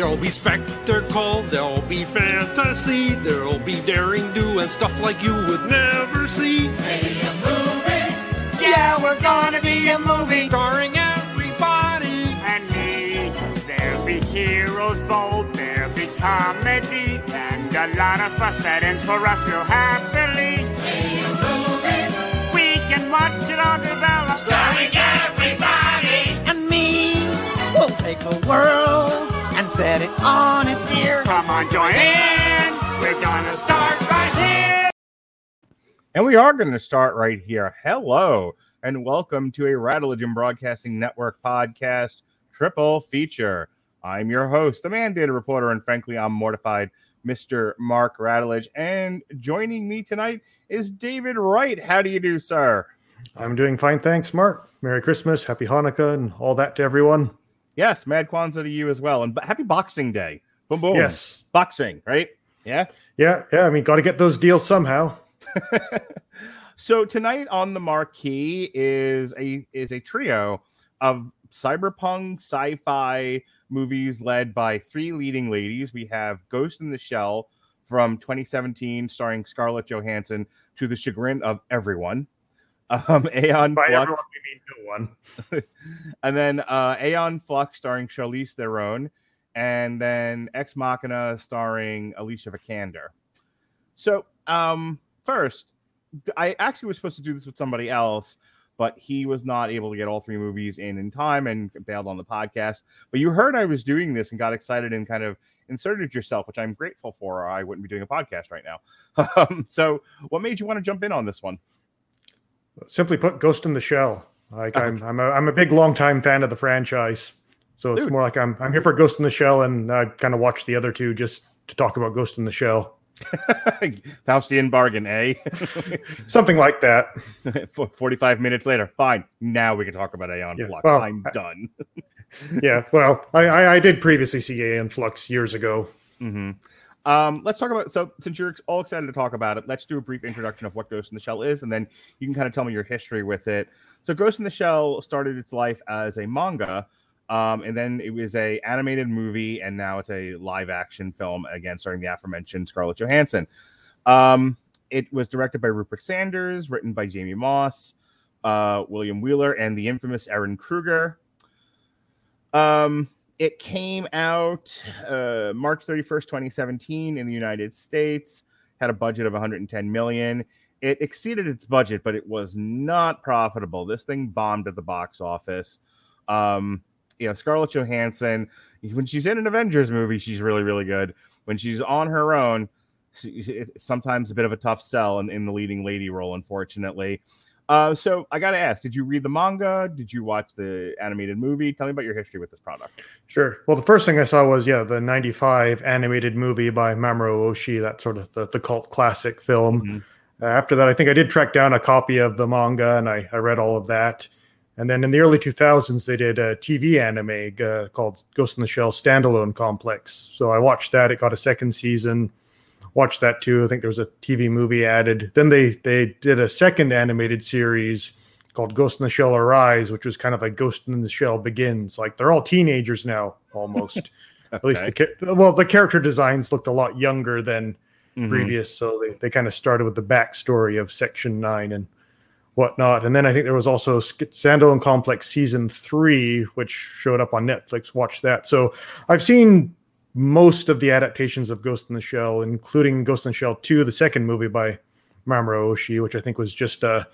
There'll be spectacle, there'll be fantasy, there'll be daring do and stuff like you would never see. A movie, Yeah, we're gonna be a movie. Starring everybody. And me. There'll be heroes bold, there'll be comedy, and a lot of fuss that ends for us real happily. A movie, We can watch it all develop. Starring everybody. And me. We'll take the world set it on its ear. Come on, join in. We're gonna start right here. And we are going to start right here. Hello, and welcome to a Radulich Broadcasting Network podcast triple feature. I'm your host, the mandated reporter, and frankly, I'm mortified, Mr. Mark Radulich. And joining me tonight is David Wright. How do you do, sir? I'm doing fine, thanks, Mark. Merry Christmas, Happy Hanukkah, and all that to everyone. Yes, Mad Kwanzaa to you as well. And happy Boxing Day. Boom, boom. Yes. Boxing, right? Yeah. Yeah, yeah. I mean, got to get those deals somehow. So tonight on the marquee is a is a trio of cyberpunk sci-fi movies led by three leading ladies. We have Ghost in the Shell from 2017, starring Scarlett Johansson, to the chagrin of everyone. Um, Aeon By Flux, everyone, we mean no one. and then uh, Aeon Flux starring Charlize Theron, and then Ex Machina starring Alicia Vikander. So, um, first, I actually was supposed to do this with somebody else, but he was not able to get all three movies in in time and bailed on the podcast. But you heard I was doing this and got excited and kind of inserted yourself, which I'm grateful for. Or I wouldn't be doing a podcast right now. Um, so, what made you want to jump in on this one? Simply put, Ghost in the Shell. Like I'm, I'm a, I'm a big longtime fan of the franchise, so it's Dude. more like I'm, I'm here for Ghost in the Shell, and I kind of watch the other two just to talk about Ghost in the Shell, Faustian bargain, eh? something like that. For 45 minutes later, fine. Now we can talk about Aeon Yeah, Flux. well, I'm I- done. yeah, well, I, I, did previously see Aeon Flux years ago. hmm Um, let's talk about so since you're all excited to talk about it, let's do a brief introduction of what Ghost in the Shell is, and then you can kind of tell me your history with it. So, Ghost in the Shell started its life as a manga, um, and then it was a animated movie, and now it's a live action film again, starring the aforementioned Scarlett Johansson. Um, it was directed by Rupert Sanders, written by Jamie Moss, uh, William Wheeler, and the infamous Ehren Kruger. Um, it came out uh, March 31st, 2017 in the United States, had a budget of 110 million. It exceeded its budget, but it was not profitable. This thing bombed at the box office. Um, you know, Scarlett Johansson, when she's in an Avengers movie, she's really, really good. When she's on her own, it's sometimes a bit of a tough sell in, in the leading lady role, unfortunately. Uh, so I got to ask, did you read the manga? Did you watch the animated movie? Tell me about your history with this product. Sure. Well, the first thing I saw was yeah, the '95 animated movie by Mamoru Oshii, that sort of the, the cult classic film. Mhm. Uh, after that, I think I did track down a copy of the manga, and I, I read all of that. And then in the early 2000s, they did a TV anime uh, called Ghost in the Shell Standalone Complex. So I watched that. It got a second season. Watched that too. I think there was a TV movie added. Then they they did a second animated series called Ghost in the Shell Arise, which was kind of like Ghost in the Shell Begins. Like they're all teenagers now, almost. At least the well, the character designs looked a lot younger than Mhm. previous, so they, they kind of started with the backstory of Section Nine and whatnot. And then I think there was also Standalone Complex season three, which showed up on Netflix. Watch that. So I've seen most of the adaptations of Ghost in the Shell, including Ghost in the Shell 2, the second movie by Mamoru Oshii, which I think was just a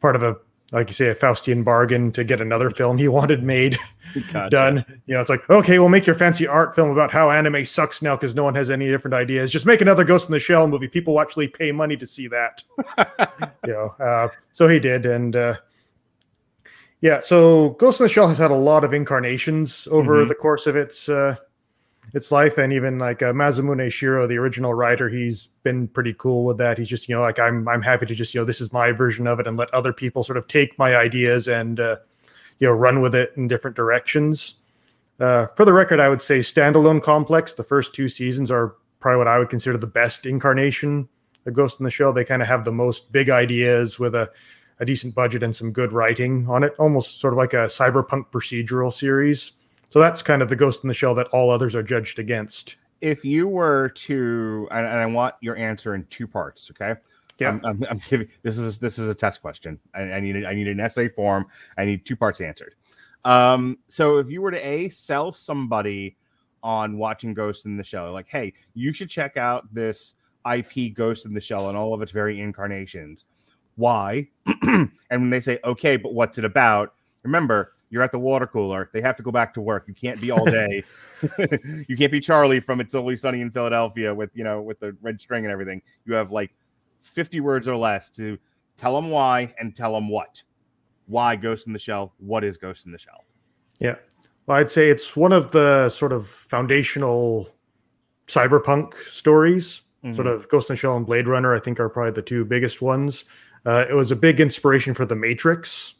part of a like you say, a Faustian bargain to get another film he wanted made gotcha. done. You know, it's like, okay, we'll make your fancy art film about how anime sucks now because no one has any different ideas. Just make another Ghost in the Shell movie. People actually pay money to see that. you know, uh, so he did, and uh, yeah, so Ghost in the Shell has had a lot of incarnations over mm-hmm. the course of its uh, its life and even like uh, Masamune Shirow, the original writer, he's been pretty cool with that. He's just you know like I'm I'm happy to just you know this is my version of it and let other people sort of take my ideas and uh, you know run with it in different directions. Uh, for the record, I would say standalone complex. The first two seasons are probably what I would consider the best incarnation of Ghost in the Shell. They kind of have the most big ideas with a a decent budget and some good writing on it, almost sort of like a cyberpunk procedural series so that's kind of the ghost in the shell that all others are judged against. If you were to, and, I want your answer in two parts, okay? Yeah, I'm, I'm, I'm giving this is this is a test question. I, I need I need an essay form. I need two parts answered. Um, so if you were to a sell somebody on watching Ghost in the Shell, like, hey, you should check out this IP Ghost in the Shell and all of its very incarnations. Why? and when they say, okay, but what's it about? Remember, you're at the water cooler. They have to go back to work. You can't be all day. you can't be Charlie from It's Always Sunny in Philadelphia with you know with the red string and everything. You have like 50 words or less to tell them why and tell them what. Why Ghost in the Shell? What is Ghost in the Shell? Yeah. Well, I'd say it's one of the sort of foundational cyberpunk stories. Mm-hmm. Sort of Ghost in the Shell and Blade Runner, I think, are probably the two biggest ones. Uh, it was a big inspiration for The Matrix,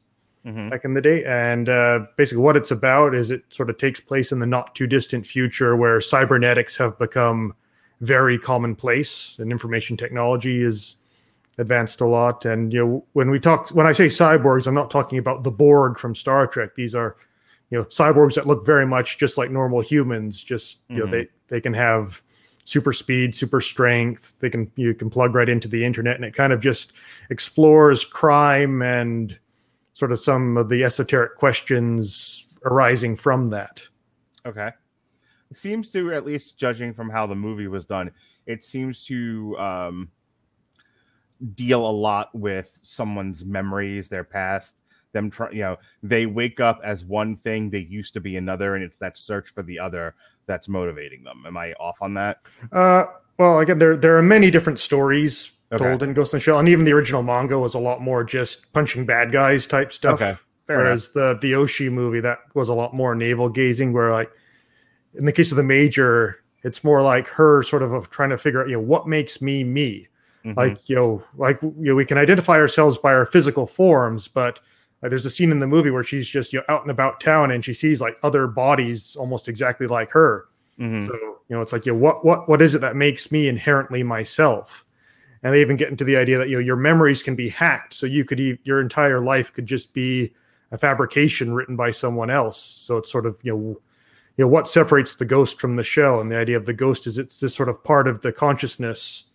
mm-hmm. back in the day. And uh, basically, what it's about is it sort of takes place in the not too distant future where cybernetics have become very commonplace and information technology is advanced a lot. And you know, when we talk, when I say cyborgs, I'm not talking about the Borg from Star Trek. These are you know cyborgs that look very much just like normal humans. Just you mm-hmm. know, they they can have super speed, super strength. They can you can plug right into the internet, and it kind of just explores crime and sort of some of the esoteric questions arising from that. Okay. It seems to, at least judging from how the movie was done, it seems to um, deal a lot with someone's memories, their past, them trying, you know, they wake up as one thing, they used to be another, and it's that search for the other that's motivating them. Am I off on that? Uh, well, again, there there are many different stories okay. told in Ghost in the Shell, and even the original manga was a lot more just punching bad guys type stuff. Okay, Fair whereas enough. the the Oshii movie that was a lot more navel gazing, where like in the case of the Major, it's more like her sort of trying to figure out, you know, what makes me me. Mm-hmm. Like you know, like you know, we can identify ourselves by our physical forms, but like, there's a scene in the movie where she's just you know out and about town and she sees like other bodies almost exactly like her. Mm-hmm. So you know, it's like, yeah, what what what is it that makes me inherently myself? And they even get into the idea that you know your memories can be hacked. So you could your entire life could just be a fabrication written by someone else. So it's sort of you know you know what separates the ghost from the shell? And the idea of the ghost is it's this sort of part of the consciousness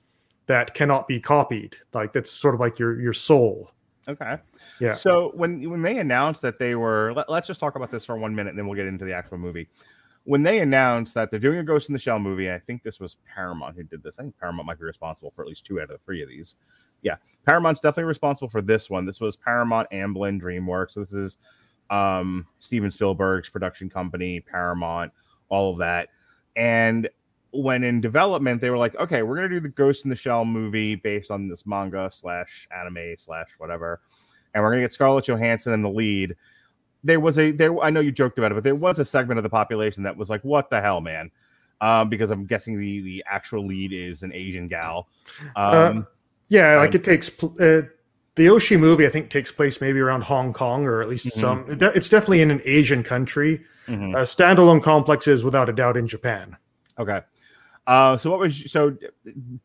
that cannot be copied. Like that's sort of like your your soul. Okay. Yeah. So when when they announced that they were let, us just talk about this for one minute and then we'll get into the actual movie when they announced that they're doing a Ghost in the Shell movie, I think this was Paramount who did this. I think Paramount might be responsible for at least two out of the three of these. Yeah, Paramount's definitely responsible for this one. This was Paramount, Amblin, DreamWorks. So this is um, Steven Spielberg's production company, Paramount, all of that. And when in development, they were like, okay, we're gonna do the Ghost in the Shell movie based on this manga slash anime slash whatever, and we're gonna get Scarlett Johansson in the lead there was a there i know you joked about it but there was a segment of the population that was like what the hell man um, because i'm guessing the the actual lead is an asian gal uh, um, uh, yeah like it takes uh, the Oshii movie i think takes place maybe around hong kong or at least mm-hmm. some it's definitely in an asian country mm-hmm. uh, standalone complexes without a doubt in japan okay uh, so what was so?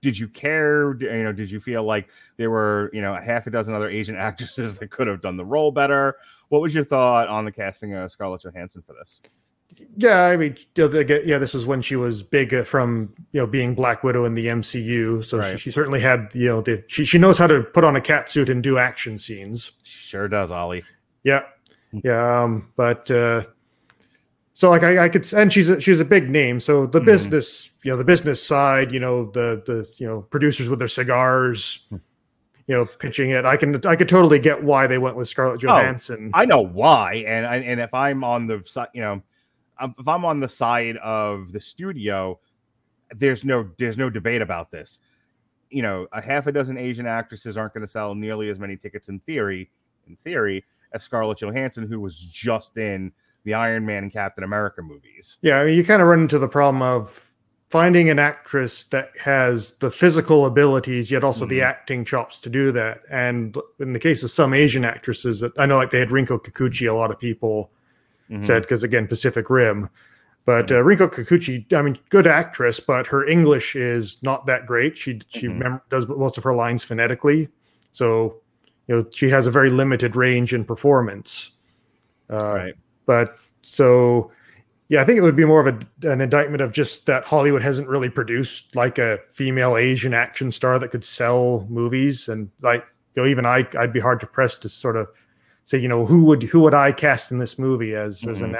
Did you care? You know, did you feel like there were you know a half a dozen other Asian actresses that could have done the role better? What was your thought on the casting of Scarlett Johansson for this? Yeah, I mean, you know, they get- yeah, this was when she was big uh, from you know being Black Widow in the MCU, so she, Right. she certainly had you know the, she she knows how to put on a cat suit and do action scenes. Sure does, Ollie. Yeah, yeah, um, but uh, so like I, I could, and she's a, she's a big name, so the Mhm. business, you know, the business side, you know, the the you know producers with their cigars, you know, pitching it. I can I could totally get why they went with Scarlett Johansson. I know why, and and if I'm on the side, you know, um, if I'm on the side of the studio, there's no there's no debate about this. You know, a half a dozen Asian actresses aren't going to sell nearly as many tickets in theory, in theory, as Scarlett Johansson, who was just in the Iron Man and Captain America movies. Yeah, I mean, you kind of run into the problem of finding an actress that has the physical abilities, yet also the Mhm. acting chops to do that. And in the case of some Asian actresses, that I know, like they had Rinko Kikuchi, a lot of people Mhm. said because again, Pacific Rim. But uh, Rinko Kikuchi, I mean, good actress, but her English is not that great. She she Mhm. mem- does most of her lines phonetically, so you know she has a very limited range in performance. Uh, right. but so yeah i think it would be more of a, an indictment of just that hollywood hasn't really produced like a female asian action star that could sell movies. And like you know even i i'd be hard to press to sort of say you know who would who would i cast in this movie as as an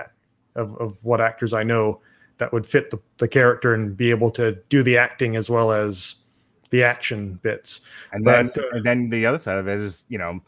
of, of what actors i know that would fit the, the character and be able to do the acting as well as the action bits. And then, But, uh, and then the other side of it is, you know,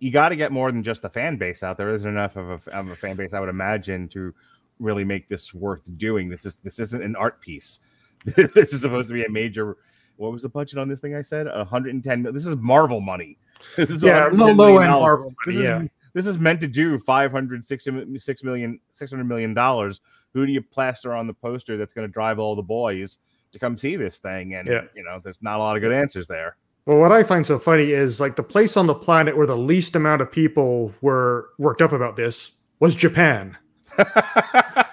you got to get more than just a fan base out there. Isn't enough of a, of a fan base, I would imagine, to really make this worth doing. This is this isn't an art piece. this is supposed to be a major. What was the budget on this thing? I said 110. This is Marvel money. This is yeah $110 low, low end marvel This money, is yeah this is meant to do 560 6 million 600 million dollars. Who do you plaster on the poster that's going to drive all the boys to come see this thing? And Yeah. you know, there's not a lot of good answers there. Well, what I find so funny is like the place on the planet where the least amount of people were worked up about this was Japan.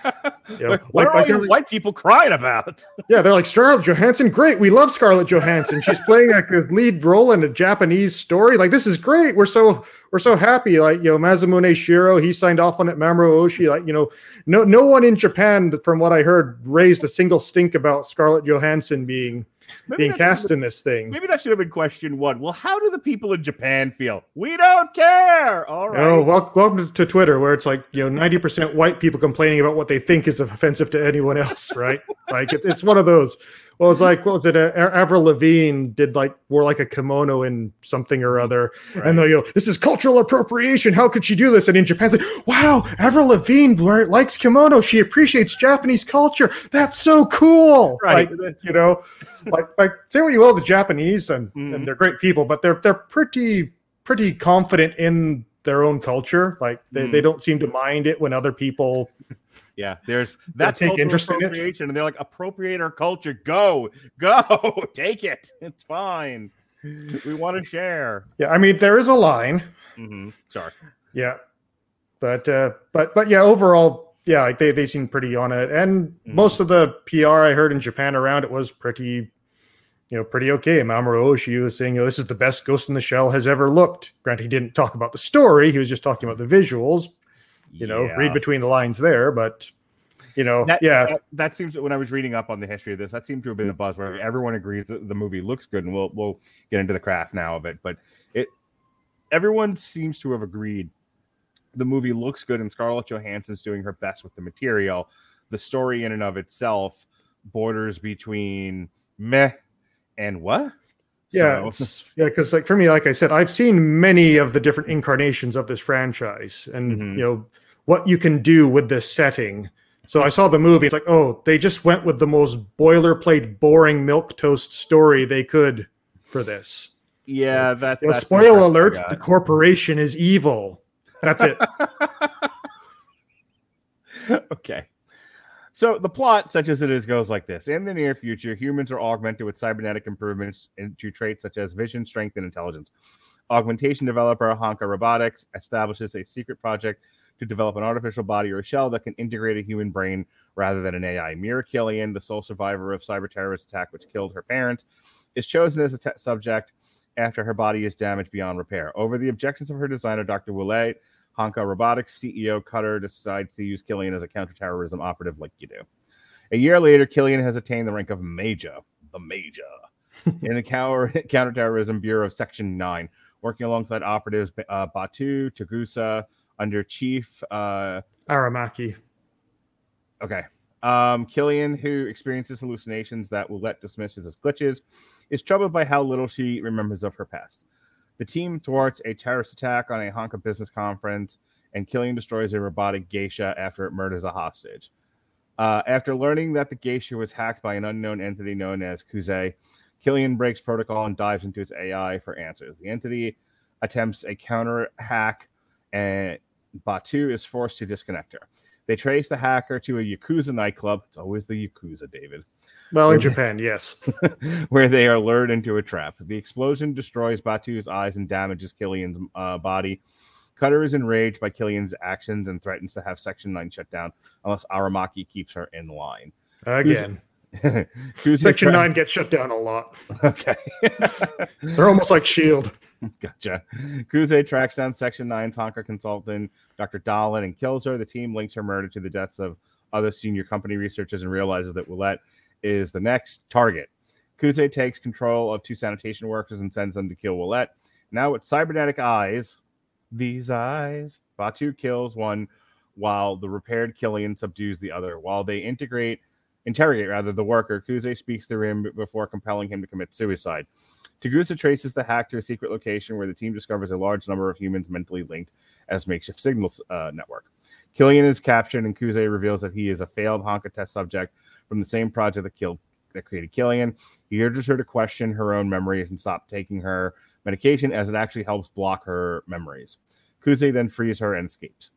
You know, what like- are all you white people crying about? Yeah, they're like Scarlett Johansson, great. We love Scarlett Johansson. She's playing like a lead role in a Japanese story. Like this is great. We're so we're so happy. Like you know, Masamune Shirow, he signed off on it. Mamoru Oshii, like you know, no no one in Japan, from what I heard, raised a single stink about Scarlett Johansson being Maybe being cast in this thing. Maybe that should have been question one. Well, how do the people in Japan feel? We don't care. All oh, right. Oh, wel- welcome to Twitter, where it's like you know ninety percent white people complaining about what they think is offensive to anyone else, right? like it, it's one of those. Well, it's like what was it? Uh, Avril Lavigne did like wore like a kimono in something or other, and they go, "This is cultural appropriation. How could she do this?" And in Japan, it's like, "Wow, Avril Lavigne likes kimono. She appreciates Japanese culture. That's so cool." Right. Like, you know, like like say what you will, the Japanese and, and they're great people, but they're they're pretty pretty confident in their own culture. Like they, they don't seem to mind it when other people Yeah, there's that's take interest in appropriation, and they're like, appropriate our culture. Go, go, take it. It's fine. We want to share. Yeah, I mean there is a line. hmm Sorry. Yeah. But uh but but yeah, overall, yeah, like they, they seem pretty on it. And Mm-hmm. most of the PR I heard in Japan around it was pretty you know, pretty okay. Mamoru Oshii was saying, you know, this is the best Ghost in the Shell has ever looked. Granted, he didn't talk about the story, he was just talking about the visuals. You know, Yeah. read between the lines there, but you know, That, yeah. that, that seems when I was reading up on the history of this, that seemed to have been the buzz where everyone agrees that the movie looks good, and we'll we'll get into the craft now of it. But it everyone seems to have agreed the movie looks good, and Scarlett Johansson's doing her best with the material. The story in and of itself borders between meh and what? Yeah, So- yeah, because like for me, like I said, I've seen many of the different incarnations of this franchise, and Mhm. you know what you can do with this setting. So I saw the movie. It's like, oh, they just went with the most boilerplate, boring milk toast story they could for this. yeah, that. You know, that's the spoiler alert: the corporation is evil. That's it. okay. So the plot, such as it is, goes like this: In the near future, humans are augmented with cybernetic improvements into traits such as vision, strength, and intelligence. Augmentation developer Hanka Robotics establishes a secret project to develop an artificial body or a shell that can integrate a human brain rather than an AI. Mira Killian, the sole survivor of cyber terrorist attack which killed her parents, is chosen as a te- subject after her body is damaged beyond repair. Over the objections of her designer, Dr. Willett, Hanka Robotics CEO Cutter decides to use Killian as a counterterrorism operative like you do. A year later, Killian has attained the rank of Major, the Major, in the counter- Counterterrorism Bureau of Section 9, working alongside operatives uh, Batou, Togusa, under Chief uh, Aramaki. Okay. Um, Killian, who experiences hallucinations that Willette dismisses as glitches, is troubled by how little she remembers of her past. The team thwarts a terrorist attack on a Hanka business conference, and Killian destroys a robotic geisha after it murders a hostage. Uh, after learning that the geisha was hacked by an unknown entity known as Kuze, Killian breaks protocol and dives into its AI for answers. The entity attempts a counter hack, and Batou is forced to disconnect her. They trace the hacker to a Yakuza nightclub. It's always the Yakuza, David. Well, in Japan, yes. where they are lured into a trap. The explosion destroys Batou's eyes and damages Killian's uh, body. Cutter is enraged by Killian's actions and threatens to have Section 9 shut down unless Aramaki keeps her in line. Again. Section tra- 9 gets shut down a lot. Okay. They're almost like S.H.I.E.L.D. Gotcha. Kuze tracks down Section 9 Hanka consultant Dr. Dahlin and kills her. The team links her murder to the deaths of other senior company researchers and realizes that Willette is the next target. Kuze takes control of two sanitation workers and sends them to kill Willette. Now with cybernetic eyes, these eyes, Batou kills one while the repaired Killian subdues the other. While they integrate, interrogate rather the worker, Kuze speaks to him before compelling him to commit suicide. Togusa traces the hack to a secret location where the team discovers a large number of humans mentally linked as makeshift signal uh, network. Killian is captured, and Kuze reveals that he is a failed Hanka test subject from the same project that killed that created Killian. He urges her to question her own memories and stop taking her medication, as it actually helps block her memories. Kuze then frees her and escapes.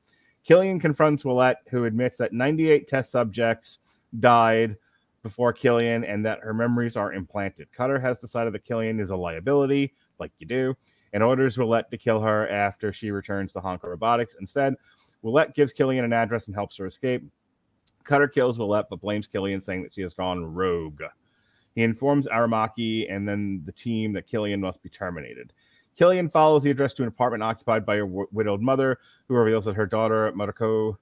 Killian confronts Willette, who admits that 98 test subjects died before Killian and that her memories are implanted. Cutter has decided that Killian is a liability, like you do, and orders Willette to kill her after she returns to Hanka Robotics. Instead, Willette gives Killian an address and helps her escape. Cutter kills Willette but blames Killian, saying that she has gone rogue. He informs Aramaki and then the team that Killian must be terminated. Killian follows the address to an apartment occupied by a w- widowed mother, who reveals that her daughter, Motoko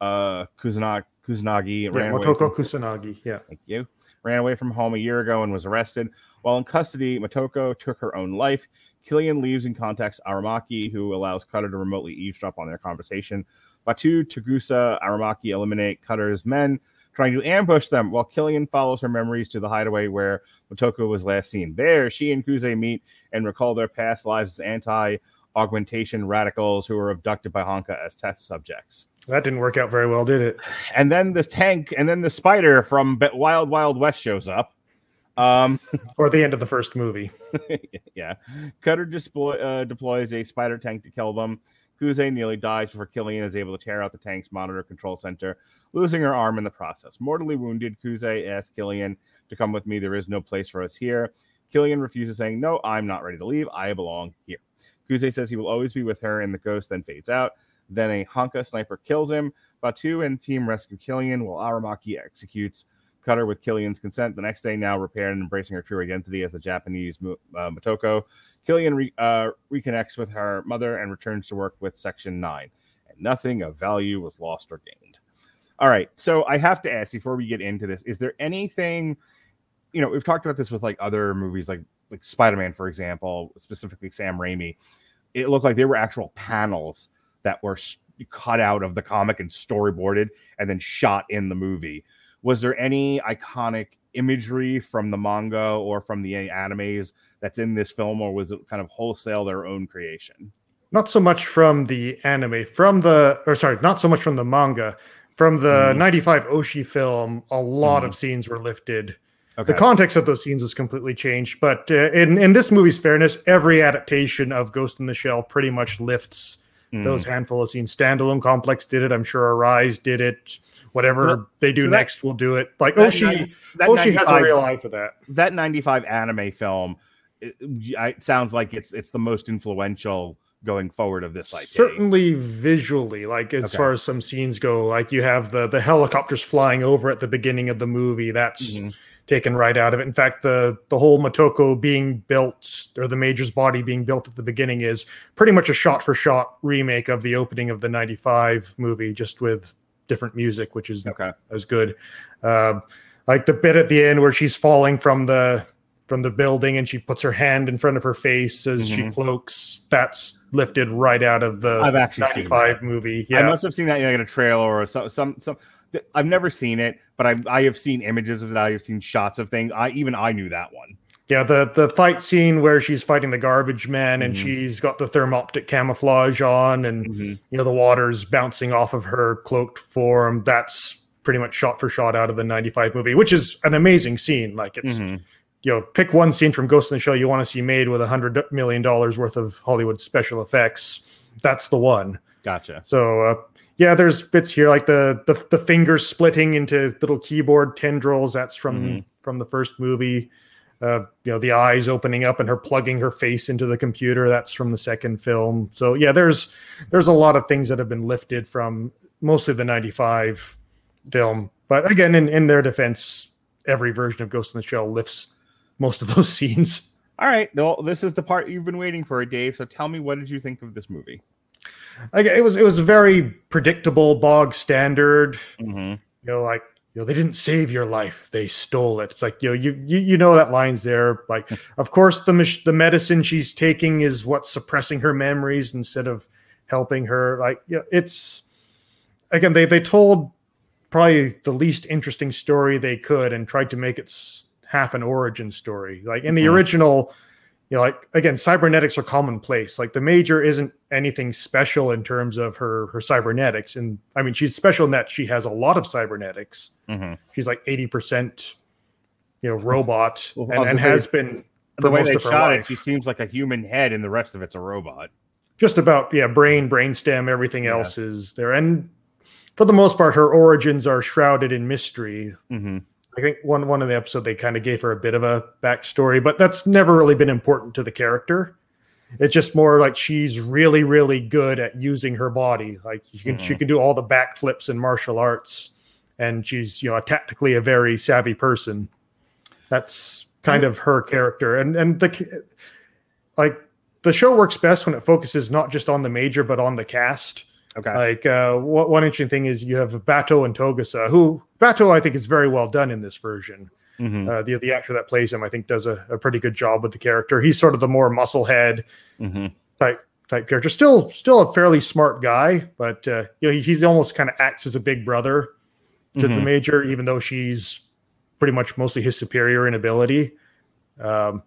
uh, Kusanagi, Kusanagi Yeah, ran away Motoko from- Kusanagi. Yeah. Thank you. Ran away from home a year ago and was arrested. While in custody, Motoko took her own life. Killian leaves and contacts Aramaki, who allows Cutter to remotely eavesdrop on their conversation. Batou, Togusa, Aramaki eliminate Cutter's men, trying to ambush them, while Killian follows her memories to the hideaway where Motoko was last seen. There, she and Kuze meet and recall their past lives as anti augmentation radicals who were abducted by Hanka as test subjects. That didn't work out very well, did it? And then the tank, and then the spider from Wild Wild West shows up. Um, Or the end of the first movie. yeah. Cutter deploy, uh, deploys a spider tank to kill them. Kuze nearly dies before Killian is able to tear out the tank's monitor control center, losing her arm in the process. Mortally wounded, Kuze asks Killian to come with me. There is no place for us here. Killian refuses, saying, No, I'm not ready to leave. I belong here. Kuze says he will always be with her, and the ghost then fades out. Then a Hanka sniper kills him. Batou and team rescue Killian while Aramaki executes Cutter with Killian's consent. The next day, now repaired and embracing her true identity as a Japanese uh, Motoko, Killian re- uh, reconnects with her mother and returns to work with Section 9. And nothing of value was lost or gained. All right. So I have to ask before we get into this is there anything, you know, we've talked about this with like other movies like like Spider-Man, for example, specifically Sam Raimi. It looked like there were actual panels that were cut out of the comic and storyboarded and then shot in the movie. Was there any iconic imagery from the manga or from the animes that's in this film, or was it kind of wholesale their own creation? Not so much from the anime, from the, or sorry, not so much from the manga. From the Mhm. 95 Oshii film, a lot Mhm. of scenes were lifted. Okay. The context of those scenes was completely changed. But uh, in, in this movie's fairness, every adaptation of Ghost in the Shell pretty much lifts Mm. those handful of scenes. Standalone Complex did it. I'm sure Arise did it. Whatever Well, they do so that- next will do it. Like that Oshii, that Oshii has a real eye for that. that 95 anime film it, it sounds like it's it's the most influential going forward of this like Certainly visually, like as Okay. far as some scenes go, like you have the the helicopters flying over at the beginning of the movie. That's Mhm. Taken right out of it. In fact, the the whole Motoko being built or the Major's body being built at the beginning is pretty much a shot for shot remake of the opening of the '95 movie, just with different music, which is okay. as good. Uh, like the bit at the end where she's falling from the from the building and she puts her hand in front of her face as mm-hmm. she cloaks. That's lifted right out of the I've actually 95 movie. Yeah, I must have seen that in a trailer or some some some. I've never seen it, but I I have seen images of it. I have seen shots of things. I even I knew that one. Yeah, the the fight scene where she's fighting the garbage man and mm-hmm. she's got the thermoptic camouflage on and mm-hmm. you know the water's bouncing off of her cloaked form. That's pretty much shot for shot out of the 95 movie, which is an amazing scene. Like it's mm-hmm. You know, pick one scene from Ghost in the Shell you want to see made with a hundred million dollars worth of Hollywood special effects. That's the one. Gotcha. So uh, yeah, there's bits here like the the the fingers splitting into little keyboard tendrils. That's from mm-hmm. from the first movie. Uh, you know, the eyes opening up and her plugging her face into the computer. That's from the second film. So yeah, there's there's a lot of things that have been lifted from mostly the '95 film. But again, in in their defense, every version of Ghost in the Shell lifts most of those scenes. All right, well, this is the part you've been waiting for, Dave. So tell me, what did you think of this movie? like it was it was very predictable bog standard mm-hmm. you know like you know they didn't save your life they stole it it's like you know you you, you know that line's there like of course the the medicine she's taking is what's suppressing her memories instead of helping her like yeah you know, it's again they they told probably the least interesting story they could and tried to make it half an origin story like in the mm-hmm. original you know, like again, cybernetics are commonplace. Like the major isn't anything special in terms of her her cybernetics, and I mean, she's special in that she has a lot of cybernetics. Mm-hmm. She's like eighty percent, you know, robot, well, and, and has been. The way they shot it, she seems like a human head, and the rest of it's a robot. Just about, yeah, brain, brainstem, everything yeah. else is there, and for the most part, her origins are shrouded in mystery. Mm-hmm. I think one one of the episode they kind of gave her a bit of a backstory, but that's never really been important to the character. It's just more like she's really, really good at using her body. Like she can, mm-hmm. she can do all the backflips and martial arts, and she's you know tactically a very savvy person. That's kind of her character, and and the like the show works best when it focuses not just on the major but on the cast. Okay. Like uh, what, one interesting thing is you have Batou and Togusa, who Batou I think is very well done in this version. Mm-hmm. Uh, the the actor that plays him, I think, does a, a, pretty good job with the character. He's sort of the more musclehead mm-hmm. type type character. Still still a fairly smart guy, but uh, you know he, he's almost kind of acts as a big brother to mm-hmm. the major, even though she's pretty much mostly his superior in ability. Um,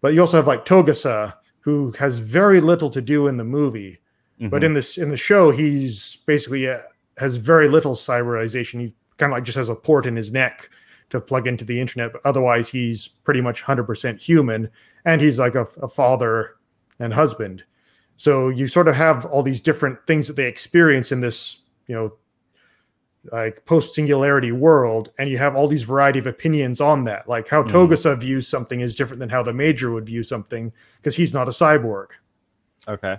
but you also have like Togusa, who has very little to do in the movie Mm-hmm. But in this in the show, he's basically uh, has very little cyberization. He kind of like just has a port in his neck to plug into the internet, but otherwise he's pretty much 100% human, and he's like a, a father and husband. So you sort of have all these different things that they experience in this, you know, like post singularity world, and you have all these variety of opinions on that. Like how mm. Togusa views something is different than how the Major would view something because he's not a cyborg. Okay.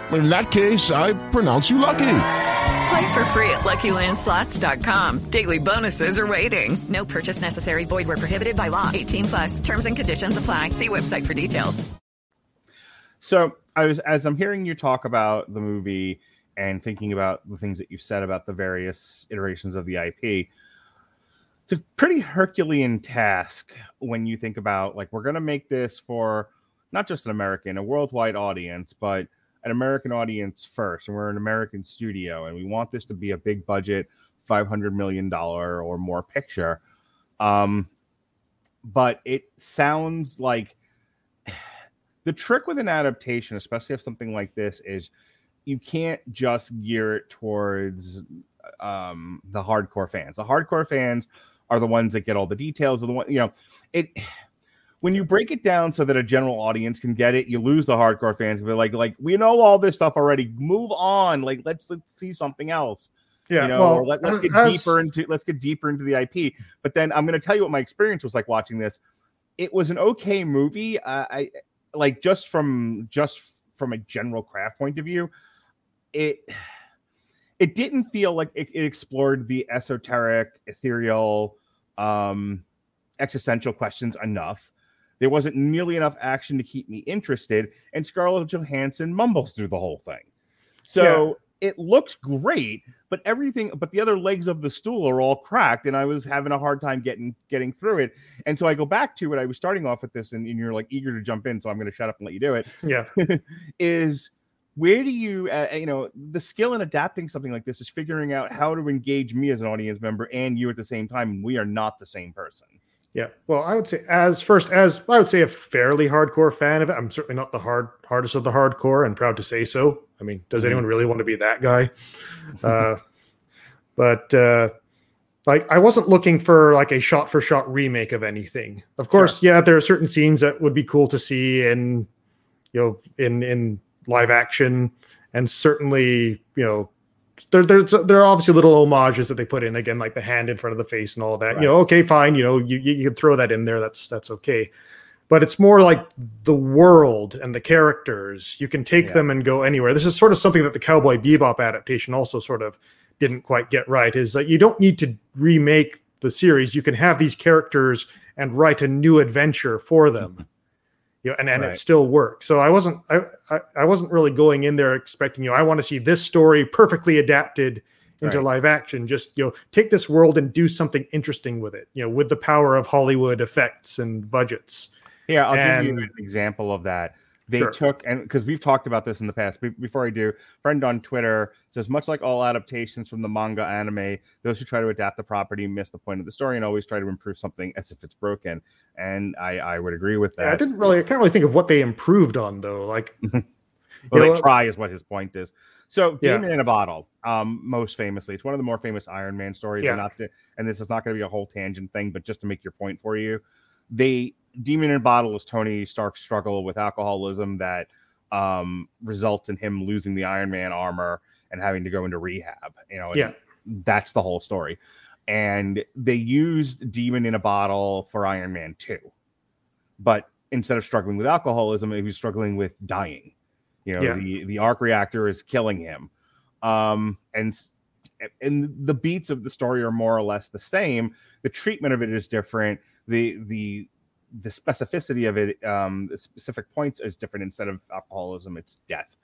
In that case, I pronounce you lucky. Play for free at LuckyLandSlots.com. Daily bonuses are waiting. No purchase necessary. Void where prohibited by law. 18 plus. Terms and conditions apply. See website for details. So, I was as I'm hearing you talk about the movie and thinking about the things that you've said about the various iterations of the IP. It's a pretty Herculean task when you think about like we're going to make this for not just an American, a worldwide audience, but an American audience first, and we're an American studio, and we want this to be a big budget five hundred million dollar or more picture. Um, but it sounds like the trick with an adaptation, especially of something like this, is you can't just gear it towards um, the hardcore fans. The hardcore fans are the ones that get all the details of the one, you know, it when you break it down so that a general audience can get it, you lose the hardcore fans. But like, like we know all this stuff already. Move on. Like, let's let's see something else. Yeah, you know, well, let, us get as- deeper into let's get deeper into the IP. But then I'm going to tell you what my experience was like watching this. It was an okay movie. Uh, I like just from just from a general craft point of view. It it didn't feel like it, it explored the esoteric, ethereal, um, existential questions enough. There wasn't nearly enough action to keep me interested, and Scarlett Johansson mumbles through the whole thing. So it looks great, but everything, but the other legs of the stool are all cracked, and I was having a hard time getting getting through it. And so I go back to it. I was starting off with this, and, and you're like eager to jump in, so I'm going to shut up and let you do it. Yeah. is where do you uh, you know the skill in adapting something like this is figuring out how to engage me as an audience member and you at the same time we are not the same person Yeah. Well, I would say as first as I would say a fairly hardcore fan of it. I'm certainly not the hard hardest of the hardcore and proud to say so. I mean, does Mhm. anyone really want to be that guy? Uh, but uh, like I wasn't looking for like a shot for shot remake of anything. Of course, yeah, there are certain scenes that would be cool to see in you know in in live action and certainly, you know, there, there's there are obviously little homages that they put in again, like the hand in front of the face and all that. You know, okay, fine. You know, you, you you can throw that in there. That's that's okay. But it's more like the world and the characters. You can take Yeah. them and go anywhere. This is sort of something that the Cowboy Bebop adaptation also sort of didn't quite get right. Is that you don't need to remake the series. You can have these characters and write a new adventure for them you know, and, and Right. it still works. So I wasn't I, I I wasn't really going in there expecting you know I want to see this story perfectly adapted into Right. live action. Just you know take this world and do something interesting with it. You know with the power of Hollywood effects and budgets. Yeah, I'll give you an example of that. They Sure. took and because we've talked about this in the past. Be- Before I do, friend on Twitter says much like all adaptations from the manga anime, those who try to adapt the property miss the point of the story and always try to improve something as if it's broken. And I I would agree with Yeah, I didn't really I can't really think of what they improved on though. Like well, they know, try is what his point is. So, Yeah. Demon in a Bottle, um, most famously, it's one of the more famous Iron Man stories. Yeah. And not to, and this is not going to be a whole tangent thing, but just to make your point for you, they Demon in a Bottle is Tony Stark's struggle with alcoholism that um results in him losing the Iron Man armor and having to go into rehab. You know, Yeah. that's the whole story. And they used Demon in a Bottle for Iron Man 2 but instead of struggling with alcoholism, he was struggling with dying. You know, Yeah. the the arc reactor is killing him, um, and and the beats of the story are more or less the same. The treatment of it is different. The the the specificity of it, um, the specific points is different. Instead of alcoholism, it's death.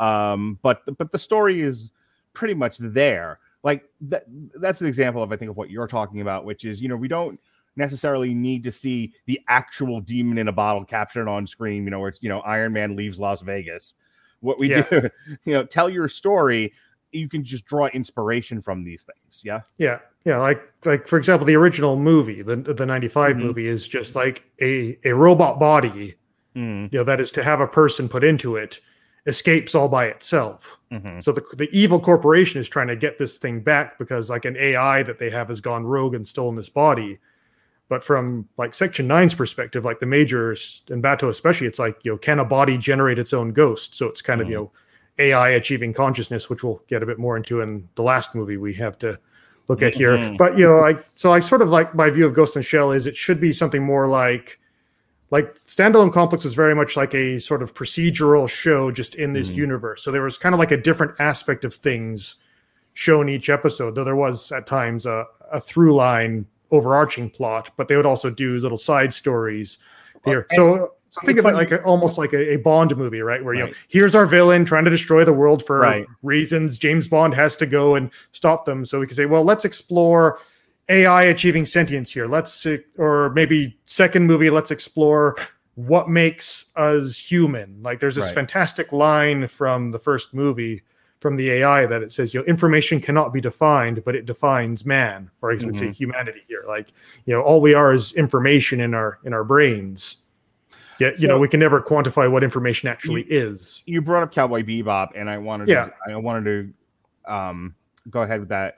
Um, but but the story is pretty much there. Like that that's an example of I think of what you're talking about, which is you know we don't necessarily need to see the actual demon in a bottle captured on screen. You know where it's you know Iron Man leaves Las Vegas. What we Yeah. do, you know, tell your story. You can just draw inspiration from these things. Yeah. Yeah, yeah, like like for example, the original movie, the the '95 Mhm. movie, is just like a a robot body, Mm, you know, that is to have a person put into it, escapes all by itself. mhm. So the the evil corporation is trying to get this thing back because like an AI that they have has gone rogue and stolen this body. But from like Section 9's perspective, like the majors and Batou especially, it's like, you know, can a body generate its own ghost? So it's kind of, you know, AI achieving consciousness, which we'll get a bit more into in the last movie we have to look at here. Mhm. But you know, like so I sort of like my view of Ghost in the Shell is it should be something more like like standalone complex was very much like a sort of procedural show just in this Mhm. universe so there was kind of like a different aspect of things shown each episode though there was at times a, a through line overarching plot but they would also do little side stories here so so think of it like a, almost like a, a bond movie right where you know here's our villain trying to destroy the world for Right. reasons james bond has to go and stop them so we can say well let's explore AI achieving sentience here. Let's or maybe second movie. Let's explore what makes us human. Like there's this Right. fantastic line from the first movie from the AI that it says, you know, information cannot be defined, but it defines man, or I would say Mhm. humanity here. Like, you know, all we are is information in our in our brains. Yet, you know, we can never quantify what information actually is. You brought up Cowboy Bebop, and I wanted Yeah. to, I wanted to um, go ahead with that.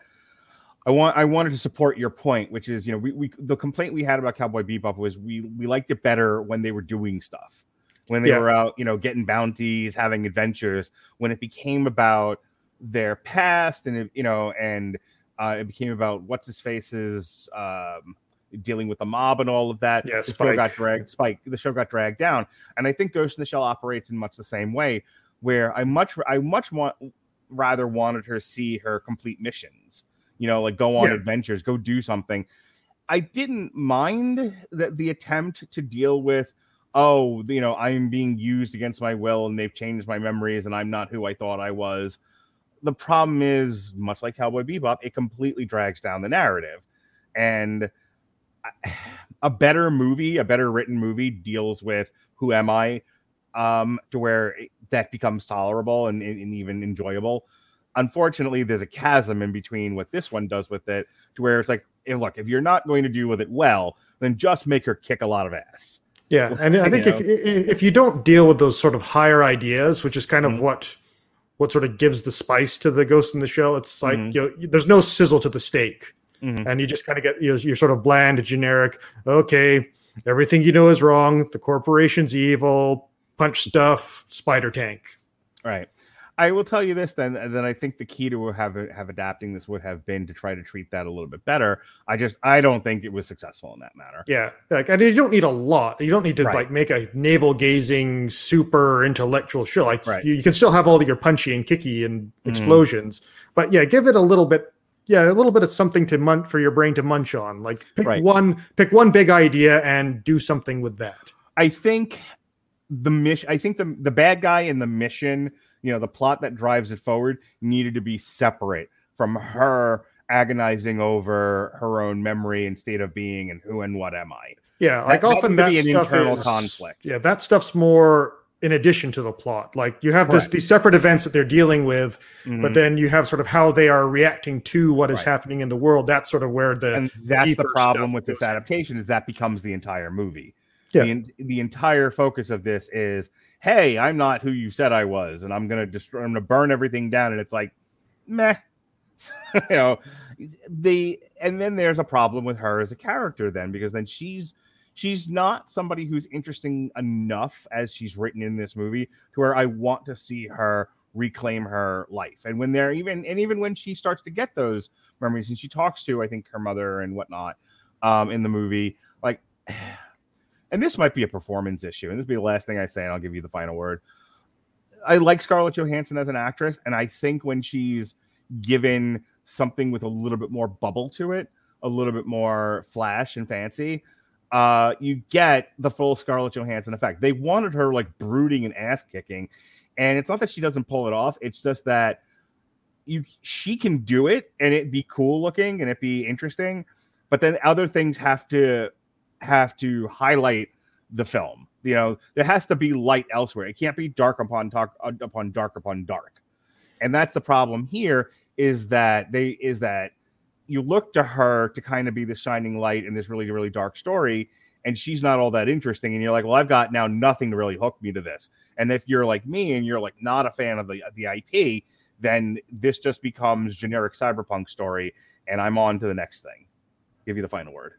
I want I wanted to support your point, which is you know we, we the complaint we had about Cowboy Bebop was we we liked it better when they were doing stuff, when they Yeah. were out you know getting bounties, having adventures. When it became about their past and it, you know and uh, it became about what's his face's um, dealing with the mob and all of that. Yeah, the show got dragged. Spike. The show got dragged down, and I think Ghost in the Shell operates in much the same way, where I much I much want rather wanted her to see her complete missions. You know, like go on Yeah. adventures, go do something. I didn't mind that the attempt to deal with, oh, you know, I'm being used against my will and they've changed my memories and I'm not who I thought I was. The problem is, much like Cowboy Bebop, it completely drags down the narrative. And a better movie, a better written movie deals with who am I um to where that becomes tolerable and, and, even enjoyable. Unfortunately, there's a chasm in between what this one does with it to where it's like, eh, look, if you're not going to do with it well, then just make her kick a lot of ass. Yeah, and I think if know? if you don't deal with those sort of higher ideas, which is kind Mm-hmm. of what what sort of gives the spice to the Ghost in the Shell, it's like Mhm. you know, there's no sizzle to the steak, Mhm. and you just kind of get you know, you're sort of bland, generic. Okay, everything you know is wrong. The corporation's evil. Punch stuff. Spider tank. Right. I will tell you this then. and Then I think the key to have have adapting this would have been to try to treat that a little bit better. I just I don't think it was successful in that matter. Yeah, like and you don't need a lot. You don't need to Right. like make a navel gazing, super intellectual show. Like Right. you, you can still have all your punchy and kicky and Mhm. explosions, but yeah, give it a little bit. Yeah, a little bit of something to munch for your brain to munch on. Like pick Right. one, pick one big idea and do something with that. I think the mission. I think the the bad guy in the mission, you know, the plot that drives it forward, needed to be separate from her agonizing over her own memory and state of being and who and what am I. Yeah, like That- often that be an internal is- conflict. Yeah, that stuff's more in addition to the plot. Like you have this these separate events that they're dealing with, Mhm. but then you have sort of how they are reacting to what is Right. happening in the world. That's sort of where the and that's the problem with this adaptation is that becomes the entire movie. Yeah. The, the entire focus of this is, hey, I'm not who you said I was, and I'm gonna destroy, I'm gonna burn everything down, and it's like, meh, you know, the and then there's a problem with her as a character then because then she's she's not somebody who's interesting enough as she's written in this movie to where I want to see her reclaim her life. And when they're even and even when she starts to get those memories and she talks to I think her mother and whatnot um in the movie, like and this might be a performance issue, and this will be the last thing I say, and I'll give you the final word. I like Scarlett Johansson as an actress, and I think when she's given something with a little bit more bubble to it, a little bit more flash and fancy, uh, you get the full Scarlett Johansson effect. They wanted her like brooding and ass kicking, and it's not that she doesn't pull it off; it's just that you she can do it and it be cool looking and it be interesting, but then other things have to have to highlight the film. You know, there has to be light elsewhere. It can't be dark upon dark upon dark upon dark. And that's the problem here is that they is that you look to her to kind of be the shining light in this really really dark story and she's not all that interesting and you're like well i've got now nothing to really hook me to this. And if you're like me and you're like not a fan of the the ip then this just becomes generic cyberpunk story and i'm on to the next thing. Give you the final word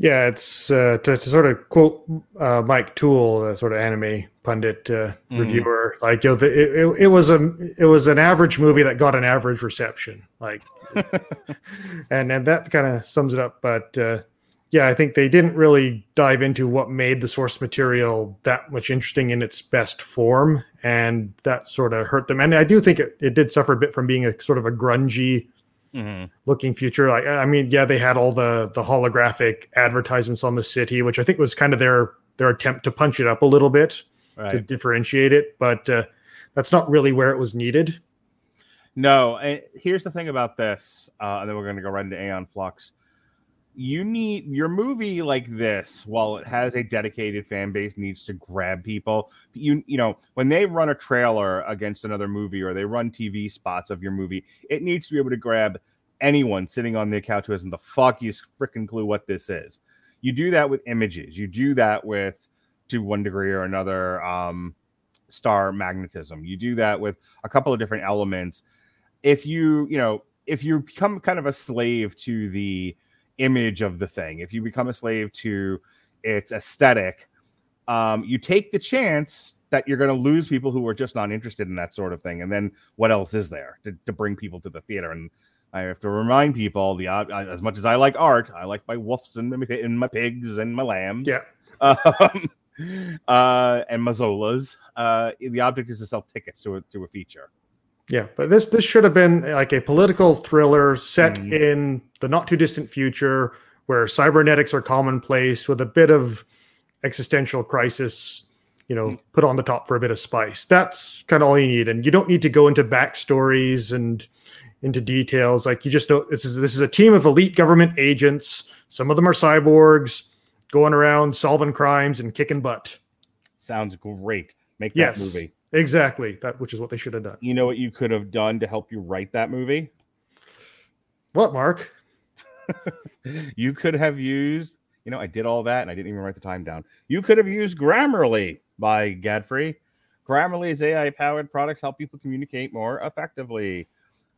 Yeah, it's uh, to, to sort of quote uh, Mike Toole, the sort of anime pundit uh, Mhm. reviewer. Like, you know, the, it, it, it was a it was an average movie that got an average reception. Like, and and that kind of sums it up. But uh, yeah, I think they didn't really dive into what made the source material that much interesting in its best form, and that sort of hurt them. And I do think it, it did suffer a bit from being a sort of a grungy looking future. Like, I mean, yeah, they had all the the holographic advertisements on the city, which I think was kind of their their attempt to punch it up a little bit to differentiate it. But uh, that's not really where it was needed. No, and here's the thing about this, uh, and then we're going to go right into Aeon Flux. You need your movie like this while it has a dedicated fan base needs to grab people. You you know when they run a trailer against another movie or they run tv spots of your movie it needs to be able to grab anyone sitting on the couch who hasn't the fuckiest freaking clue what this is. You do that with images. You do that with to one degree or another um star magnetism. You do that with a couple of different elements. If you you know if you become kind of a slave to the image of the thing, if you become a slave to its aesthetic, um, you take the chance that you're going to lose people who are just not interested in that sort of thing. And then what else is there to, to bring people to the theater? And I have to remind people the uh, as much as I like art, I like my wolves and my, and my pigs and my lambs. Yeah. Um, uh, and my Zolas. Uh, the object is to sell tickets to a, to a feature. Yeah, but this this should have been like a political thriller set mm. in the not too distant future where cybernetics are commonplace with a bit of existential crisis, you know, mm. put on the top for a bit of spice. That's kind of all you need, and you don't need to go into backstories and into details. Like you just know this is this is a team of elite government agents. Some of them are cyborgs going around solving crimes and kicking butt. Sounds great. Make that yes. movie. Exactly. That which is what they should have done. You know what you could have done to help you write that movie? What, Mark? you could have used, you know, I did all that and I didn't even write the time down. You could have used Grammarly by Godfrey. Grammarly's AI powered products help people communicate more effectively.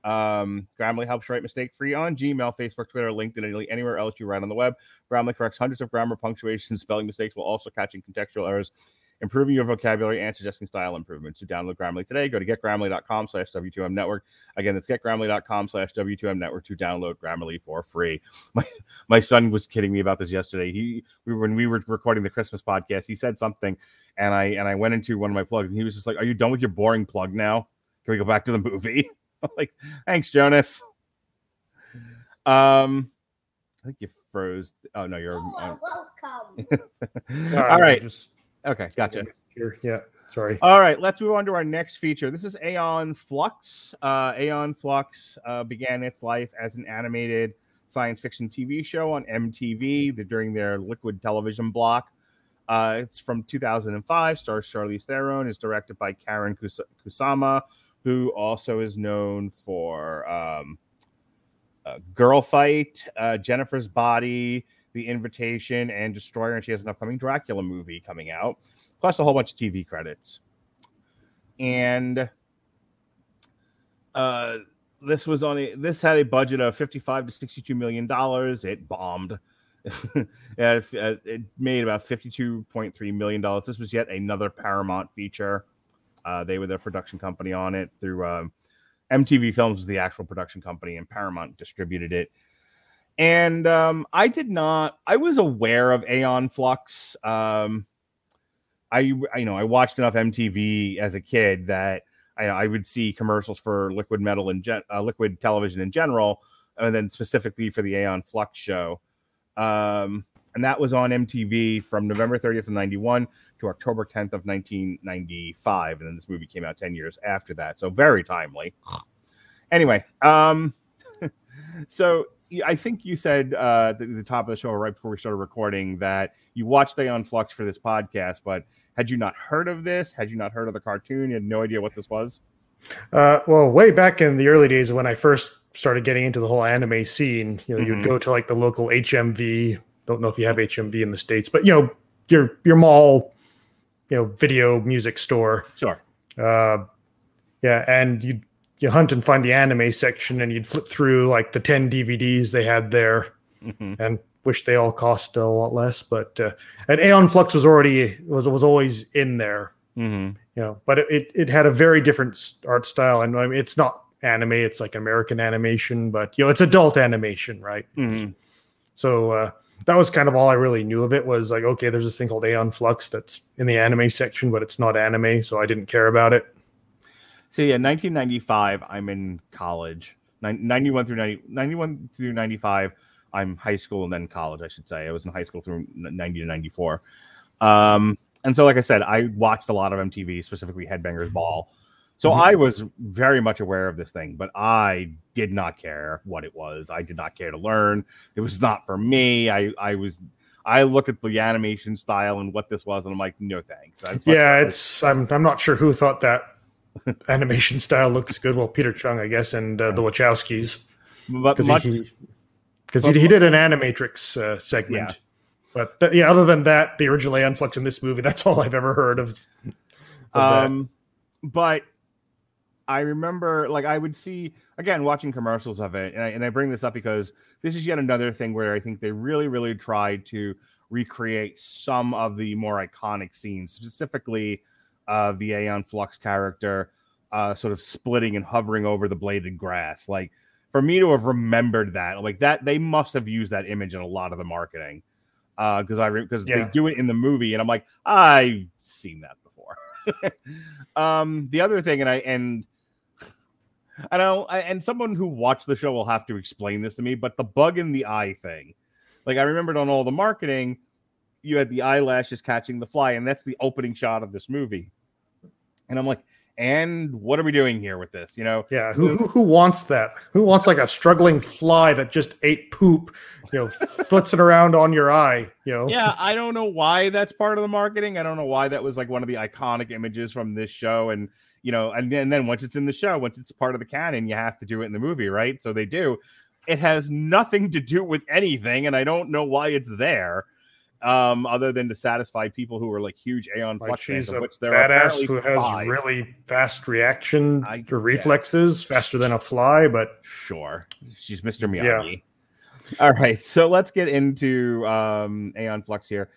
Um, Grammarly helps write mistake free on Gmail, Facebook, Twitter, LinkedIn, and anywhere else you write on the web. Grammarly corrects hundreds of grammar, punctuation, spelling mistakes while also catching contextual errors improving your vocabulary and suggesting style improvements. To download Grammarly today, go to getgrammarly.com slash W2M network. Again, that's getgrammarly.com slash W2M network to download Grammarly for free. My my son was kidding me about this yesterday. He we when we were recording the Christmas podcast, he said something and I and I went into one of my plugs and he was just like, Are you done with your boring plug now? Can we go back to the movie? I'm like, thanks, Jonas. Um I think you froze. Oh no, you're oh, welcome. All right. Just Okay, gotcha. Here, yeah. Sorry. All right, let's move on to our next feature. This is Aeon Flux. Uh, Aeon Flux uh, began its life as an animated science fiction TV show on MTV during their Liquid television block. Uh, it's from 2005, stars Charlize Theron, is directed by Karyn Kus- Kusama, who also is known for um, uh, Girl Fight, uh, Jennifer's Body, the Invitation, and Destroyer, and she has an upcoming Dracula movie coming out, plus a whole bunch of TV credits. And uh, this was on a this had a budget of 55 to 62 million dollars. It bombed. it, made about 52.3 million dollars. This was yet another Paramount feature. Uh, they were the production company on it through um, MTV Films was the actual production company, and Paramount distributed it. And um, I did not. I was aware of Aeon Flux. Um, I, you know, I watched enough MTV as a kid that I, I would see commercials for Liquid Metal and gen, uh, Liquid Television in general, and then specifically for the Aeon Flux show. Um, and that was on MTV from November 30th of 91 to October 10th of 1995. And then this movie came out 10 years after that. So very timely. Anyway, um, so I think you said uh, at the top of the show right before we started recording that you watched Aeon Flux for this podcast, but had you not heard of this? Had you not heard of the cartoon? You had no idea what this was? Uh, well, way back in the early days when I first started getting into the whole anime scene, you know, mm-hmm. you'd go to like the local HMV. Don't know if you have HMV in the states, but you know, your your mall, you know, video music store. Sure. Uh, yeah, and you you hunt and find the anime section and you'd flip through like the 10 DVDs they had there mm-hmm. and wish they all cost a lot less. But uh, and Aeon Flux was already was was always in there. Mm-hmm. You know, but it, it had a very different art style and I mean, it's not anime, it's like American animation, but you know, it's adult animation, right? Mm-hmm. So uh, that was kind of all I really knew of it was like, okay, there's this thing called Aeon Flux that's in the anime section, but it's not anime, so I didn't care about it. So yeah, 1995, I'm in college. 91 through 90, 91 through 95, I'm high school and then college, I should say. I was in high school through 90 to 94. Um, and so, like I said, I watched a lot of MTV, specifically Headbangers Ball. So Mhm. I was very much aware of this thing, but I did not care what it was. I did not care to learn. It was not for me. I I was I look at the animation style and what this was, and I'm like, no thanks. That's Yeah, it's I'm I'm not sure who thought that animation style looks good. Well, Peter Chung, I guess, and uh, the Wachowskis, because he because he, he did an Animatrix uh, segment. Yeah. But th- yeah, other than that, the original Aeon Flux in this movie, that's all I've ever heard of. of that. um but i remember like i would see again watching commercials of it and I, and I bring this up because this is yet another thing where i think they really really tried to recreate some of the more iconic scenes specifically the aeon flux character uh sort of splitting and hovering over the bladed grass. Like for me to have remembered that like that they must have used that image in a lot of the marketing uh because i because Yeah. they do it in the movie and i'm like i've seen that before. Um the other thing and i and i know I, and someone who watched the show will have to explain this to me but the bug in the eye thing. Like i remembered on all the marketing you had the eyelashes catching the fly and that's the opening shot of this movie and i'm like and what are we doing here with this? You know? Yeah, who, who who wants that? Who wants like a struggling fly that just ate poop, you know, flitzing around on your eye? You know, yeah i don't know why that's part of the marketing. I don't know why that was like one of the iconic images from this show. And you know and then, and then once it's in the show once it's part of the canon you have to do it in the movie right? So they do. It has nothing to do with anything and i don't know why it's there um other than to satisfy people who are like huge aeon like flux fans she's of a which there are badass apparently who has five. really fast reaction I to reflexes, faster than a fly. But sure she's mr Yeah. miyagi all right so let's get into um aeon flux here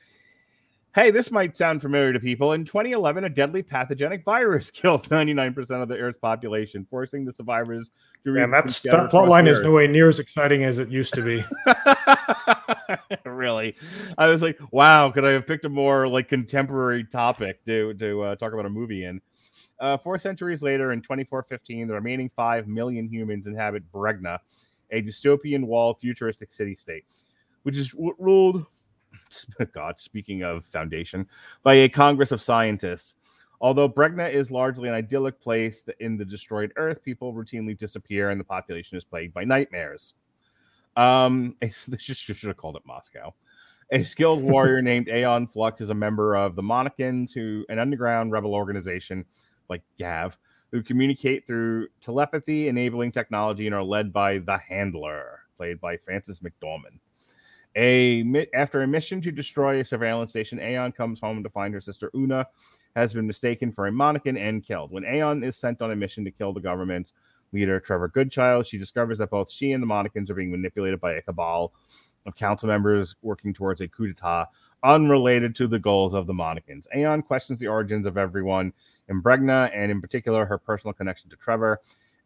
Hey, this might sound familiar to people. In 2011, a deadly pathogenic virus killed 99% of the Earth's population, forcing the survivors to and that's that plot line is Earth. nowhere near as exciting as it used to be. really i was like wow could i have picked a more like contemporary topic to to uh, talk about a movie in uh, four centuries later in 2415 the remaining 5 million humans inhabit bregna a dystopian walled futuristic city state which is w- ruled god speaking of foundation by a congress of scientists although bregna is largely an idyllic place in the destroyed earth people routinely disappear and the population is plagued by nightmares um, they just should have called it Moscow. A skilled warrior named Aeon Flux is a member of the Monicans, who an underground rebel organization like Gav, who communicate through telepathy, enabling technology, and are led by the Handler, played by Frances McDormand. A after a mission to destroy a surveillance station, Aeon comes home to find her sister Una has been mistaken for a Monican and killed. When Aeon is sent on a mission to kill the government's leader, Trevor Goodchild, she discovers that both she and the Monicans are being manipulated by a cabal of council members working towards a coup d'etat unrelated to the goals of the Monicans. Aeon questions the origins of everyone in Bregna and, in particular, her personal connection to Trevor.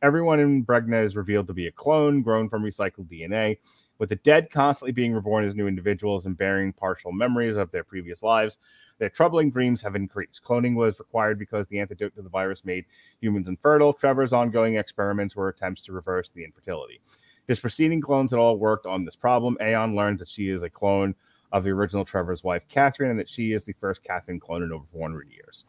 Everyone in Bregna is revealed to be a clone grown from recycled DNA, with the dead constantly being reborn as new individuals and bearing partial memories of their previous lives. Their troubling dreams have increased. Cloning was required because the antidote to the virus made humans infertile. Trevor's ongoing experiments were attempts to reverse the infertility. His preceding clones had all worked on this problem. Aeon learns that she is a clone of the original Trevor's wife, Catherine, and that she is the first Catherine clone in over 400 years.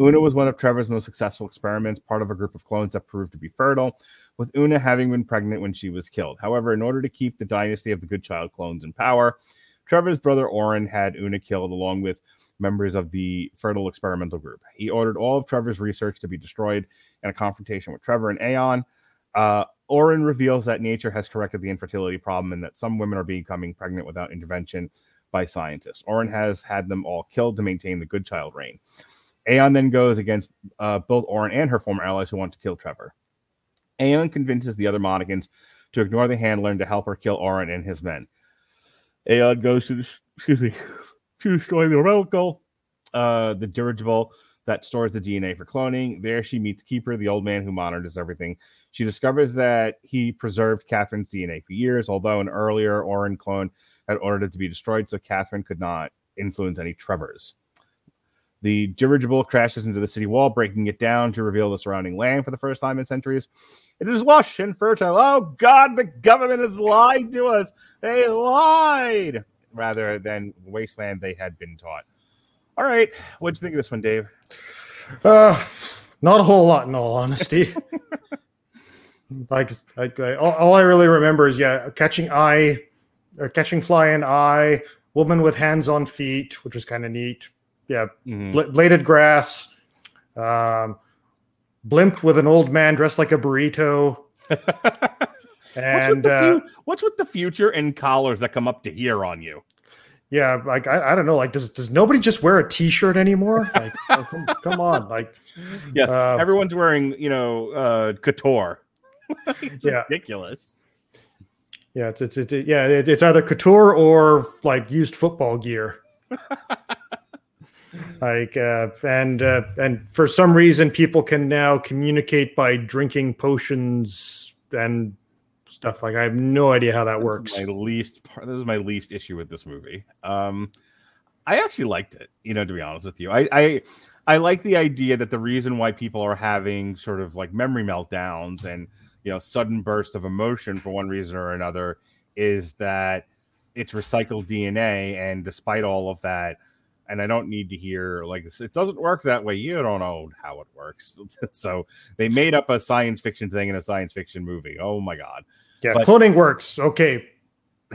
Una was one of Trevor's most successful experiments, part of a group of clones that proved to be fertile, with Una having been pregnant when she was killed. However, in order to keep the dynasty of the Goodchild clones in power, Trevor's brother Oren had Una killed along with members of the fertile experimental group. He ordered all of Trevor's research to be destroyed in a confrontation with Trevor and Aeon. Uh, Oren reveals that nature has corrected the infertility problem and that some women are becoming pregnant without intervention by scientists. Oren has had them all killed to maintain the good child reign. Aeon then goes against uh, both Oren and her former allies who want to kill Trevor. Aeon convinces the other Monicans to ignore the handler and to help her kill Oren and his men. Aeon goes to excuse me to destroy the relical, uh, the dirigible that stores the DNA for cloning. There she meets Keeper, the old man who monitors everything. She discovers that he preserved Catherine's DNA for years, although an earlier Oren clone had ordered it to be destroyed, so Catherine could not influence any Trevors. The dirigible crashes into the city wall, breaking it down to reveal the surrounding land for the first time in centuries. It is lush and fertile. Oh God, the government has lied to us. They lied rather than wasteland they had been taught. All right, what'd you think of this one, Dave? Uh, Not a whole lot, in all honesty. like, like all, all I really remember is yeah, catching eye or catching fly in eye, woman with hands on feet, which was kind of neat. Yeah, Mhm. bl- bladed grass, um, blimp with an old man dressed like a burrito. what's, with and the uh, fu- what's with the future and collars that come up to here on you? yeah, like I, I don't know, like does does nobody just wear a t-shirt anymore? Like, oh, come, come on, like Yes, uh, everyone's wearing, you know, uh, couture. Yeah. ridiculous. Yeah, it's it's, it's yeah, it- it's either couture or like used football gear. Like uh, and uh, and for some reason, people can now communicate by drinking potions and stuff. Like I have no idea how that This works. My least part. This is my least issue with this movie. Um, I actually liked it. You know, to be honest with you, I I I like the idea that the reason why people are having sort of like memory meltdowns and you know sudden burst of emotion for one reason or another is that it's recycled DNA, and despite all of that. And I don't need to hear like this. It doesn't work that way. You don't know how it works. so they made up a science fiction thing in a science fiction movie. Oh my god! Yeah, But- cloning works. Okay,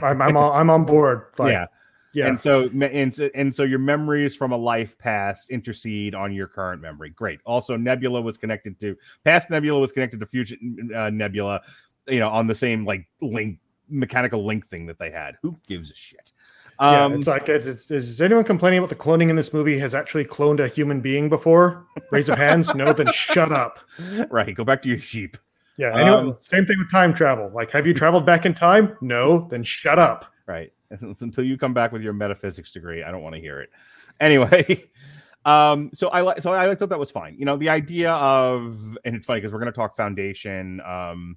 I'm I'm on, I'm on board. Like, yeah yeah. and so and, so- and so your memories from a life past intercede on your current memory great also nebula was connected to past nebula was connected to future uh, nebula you know on the same like link mechanical link thing that they had who gives a shit Yeah, um it's like, is, is anyone complaining about the cloning in this movie has actually cloned a human being before? Raise of hands. No, then shut up. right go back to your sheep Yeah. Anyone, Um, same thing with time travel. Like, have you traveled back in time? No, then shut up. right until you come back with your metaphysics degree i don't want to hear it anyway um so i like so i thought that was fine you know the idea of and it's funny because we're going to talk foundation um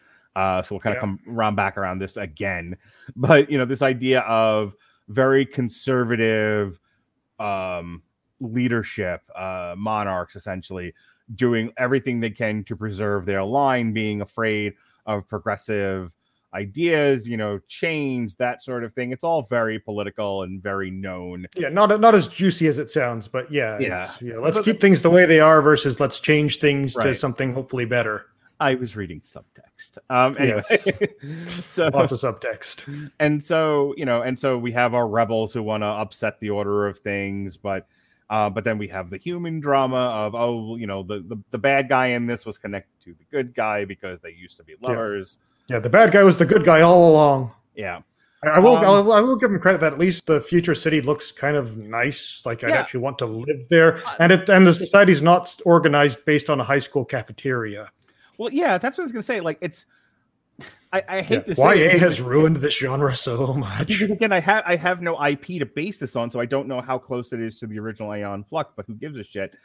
Uh, so we'll kind of Yeah. come round back around this again. But you know, this idea of very conservative um, leadership, uh, monarchs essentially doing everything they can to preserve their line, being afraid of progressive ideas, you know, change, that sort of thing. It's all very political and very known. Yeah, not not as juicy as it sounds, but yeah, Yeah. yeah. Let's But- keep things the way they are versus let's change things to something hopefully better. I was reading subtext. Um, anyway, so Lots of subtext. and so you know and so we have our rebels who want to upset the order of things but uh, but then we have the human drama of oh you know the, the the bad guy in this was connected to the good guy because they used to be lovers Yeah, the bad guy was the good guy all along. yeah I I will, Um, I'll, I will give him credit that at least the future city looks kind of nice. Like I'd Yeah. actually want to live there, and it and the society's not organized based on a high school cafeteria. Well yeah that's what i was gonna say like it's i, I hate Yeah, it YA because- has ruined this genre so much. because again, I have I have no IP to base this on, so I don't know how close it is to the original Aeon Flux. But who gives a shit?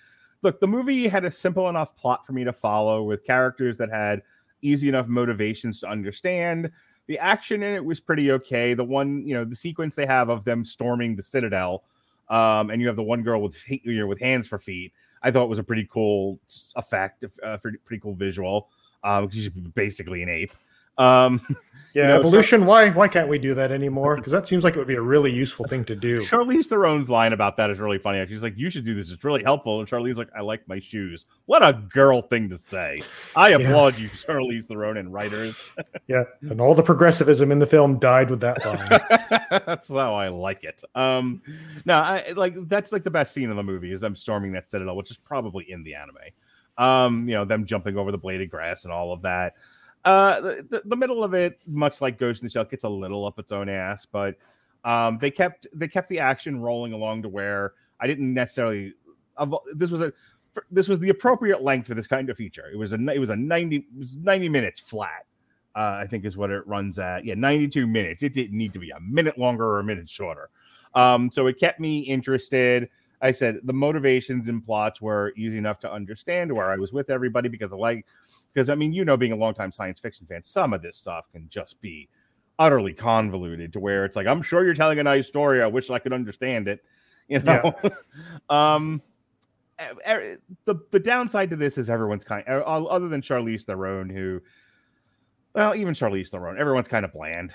Look, the movie had a simple enough plot for me to follow, with characters that had easy enough motivations to understand. The action in it was pretty okay. The one, you know, the sequence they have of them storming the Citadel, um, and you have the one girl with you know with hands for feet. I thought it was a pretty cool effect, uh, pretty, pretty cool visual. Um, she's basically an ape. Um, Yeah, you know, evolution. why why can't we do that anymore? Because that seems like it would be a really useful thing to do. Charlize Theron's line about that is really funny. She's like, "You should do this. It's really helpful." And Charlize's like, "I like my shoes." What a girl thing to say. I Yeah. applaud you, Charlize Theron and writers. Yeah, and all the progressivism in the film died with that line. that's how I like it. Um, no, I like that's like the best scene in the movie is them storming that citadel, which is probably in the anime. Um, you know, them jumping over the bladed grass and all of that. Uh, the, the, middle of it, much like Ghost in the Shell, gets a little up its own ass, but um, they kept they kept the action rolling along to where I didn't necessarily. This was a this was the appropriate length for this kind of feature. It was a it was a ninety it was ninety minutes flat. Uh, I think is what it runs at. Yeah, ninety two minutes. It didn't need to be a minute longer or a minute shorter. Um, so it kept me interested. I said the motivations and plots were easy enough to understand where I was with everybody because I like because I mean, you know, being a longtime science fiction fan, some of this stuff can just be utterly convoluted to where it's like, I'm sure you're telling a nice story. I wish I could understand it. You know, um, e- e- the the downside to this is everyone's kind, uh, other than Charlize Theron, who, well, even Charlize Theron, everyone's kind of bland.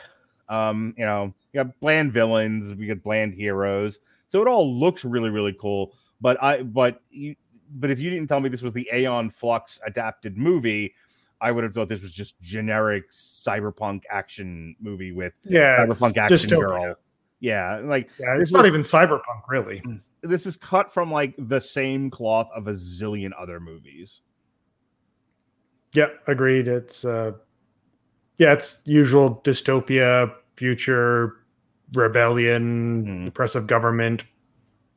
Um, you know, you got bland villains, we got bland heroes, so it all looks really, really cool. But I, but you, but if you didn't tell me this was the Aeon Flux adapted movie, I would have thought this was just generic cyberpunk action movie with Yeah, cyberpunk action girl. Yeah, like Yeah, it's not even cyberpunk, really. this is cut from like the same cloth of a zillion other movies. Yeah, agreed. It's uh yeah, it's usual dystopia, future rebellion, oppressive government,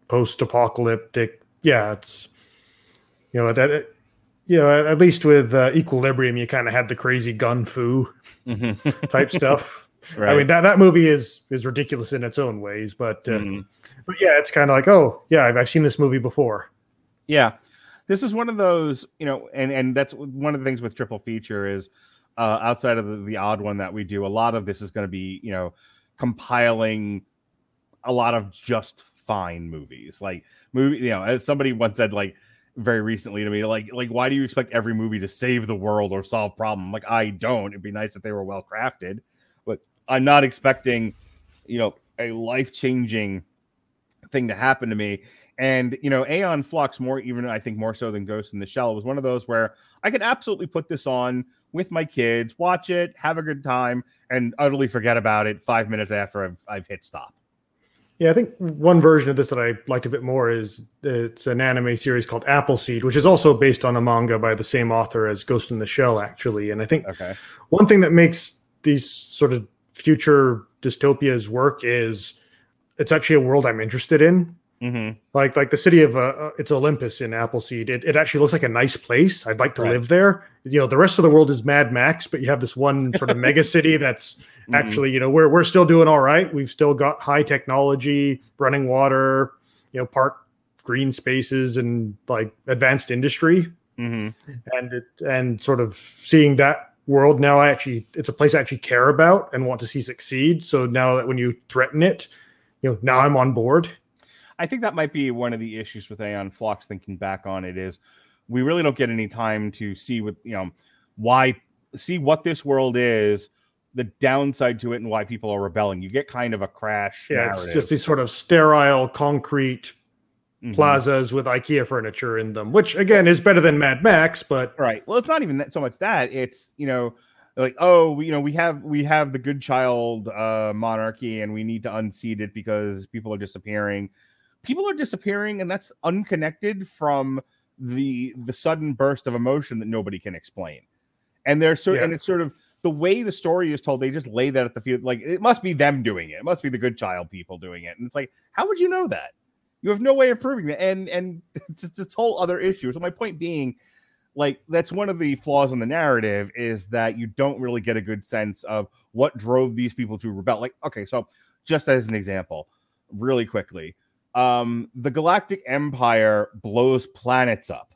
post-apocalyptic. Yeah, it's you know that you know at, least with uh, Equilibrium, you kind of had the crazy gun fu type stuff. I mean that that movie is is ridiculous in its own ways, but uh, Mm-hmm. but yeah, it's kind of like oh yeah, I've, I've seen this movie before. Yeah, this is one of those, you know, and and that's one of the things with triple feature is uh, outside of the, the odd one that we do, a lot of this is going to be, you know, compiling a lot of just fine movies, like movie. You know, as somebody once said, like very recently to me, like like why do you expect every movie to save the world or solve problem? Like I don't. It'd be nice if they were well crafted, but I'm not expecting, you know, a life changing thing to happen to me. And you know, Aeon Flux, more even I think more so than Ghost in the Shell, was one of those where I could absolutely put this on with my kids, watch it, have a good time, and utterly forget about it five minutes after I've I've hit stop. Yeah, I think one version of this that I liked a bit more is it's an anime series called Appleseed, which is also based on a manga by the same author as Ghost in the Shell, actually. And I think Okay. one thing that makes these sort of future dystopias work is it's actually a world I'm interested in. Mm-hmm. Like like the city of uh, uh, it's Olympus in Appleseed. It, it actually looks like a nice place. I'd like to Right. live there. You know, the rest of the world is Mad Max, but you have this one sort of mega city that's Mhm. actually you know we're we're still doing all right. We've still got high technology, running water, you know, park green spaces and like advanced industry Mm-hmm. and it and sort of seeing that world now i actually it's a place i actually care about and want to see succeed so now that when you threaten it you know now i'm on board I think that might be one of the issues with Aeon Flux. Thinking back on it, is we really don't get any time to see what you know why see what this world is, the downside to it, and why people are rebelling. You get kind of a crash. yeah narrative. it's just these sort of sterile concrete Mhm. plazas with ikea furniture in them which again is better than mad max but right well it's not even that so much that it's you know like oh you know we have we have the good child uh monarchy and we need to unseat it because people are disappearing people are disappearing and that's unconnected from the the sudden burst of emotion that nobody can explain. And there's sort Yeah. and it's sort of the way the story is told they just lay that at the field like it must be them doing it. It must be the good child people doing it. And it's like how would you know that? You have no way of proving that. And and it's, it's this whole other issue. So my point being like that's one of the flaws in the narrative is that you don't really get a good sense of what drove these people to rebel. Like okay so just as an example really quickly um the galactic empire blows planets up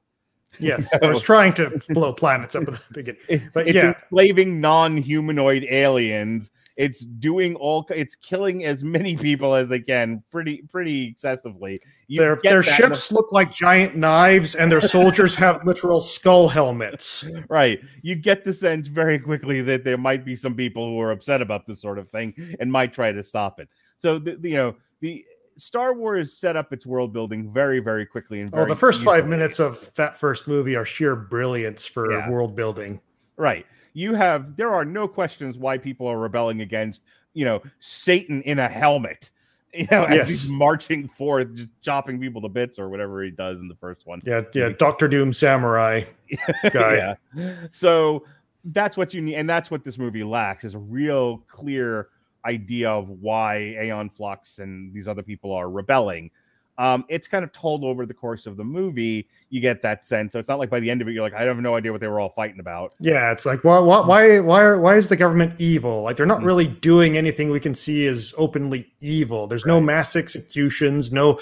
yes i was trying to blow planets up at the beginning but it's yeah enslaving non-humanoid aliens It's doing all. It's killing as many people as they can, pretty pretty excessively. You their their in the- ships look like giant knives, and their soldiers have literal skull helmets. right you get the sense very quickly that there might be some people who are upset about this sort of thing and might try to stop it so the- you know the star wars set up its world building very very quickly and Oh, the first five minutes of that first movie are sheer brilliance for Yeah. world building. right you have there are no questions why people are rebelling against you know satan in a helmet you know as Yes. he's marching forth just chopping people to bits or whatever he does in the first one Yeah, yeah, Doctor Doom Samurai guy. yeah. So that's what you need, and that's what this movie lacks is a real clear idea of why Aeon Flux and these other people are rebelling. Um, it's kind of told over the course of the movie. You get that sense. So it's not like by the end of it, you're like, I have no idea what they were all fighting about. Yeah, it's like why why why why, are, why is the government evil? Like they're Mm. not really doing anything we can see as openly evil. There's no mass executions, no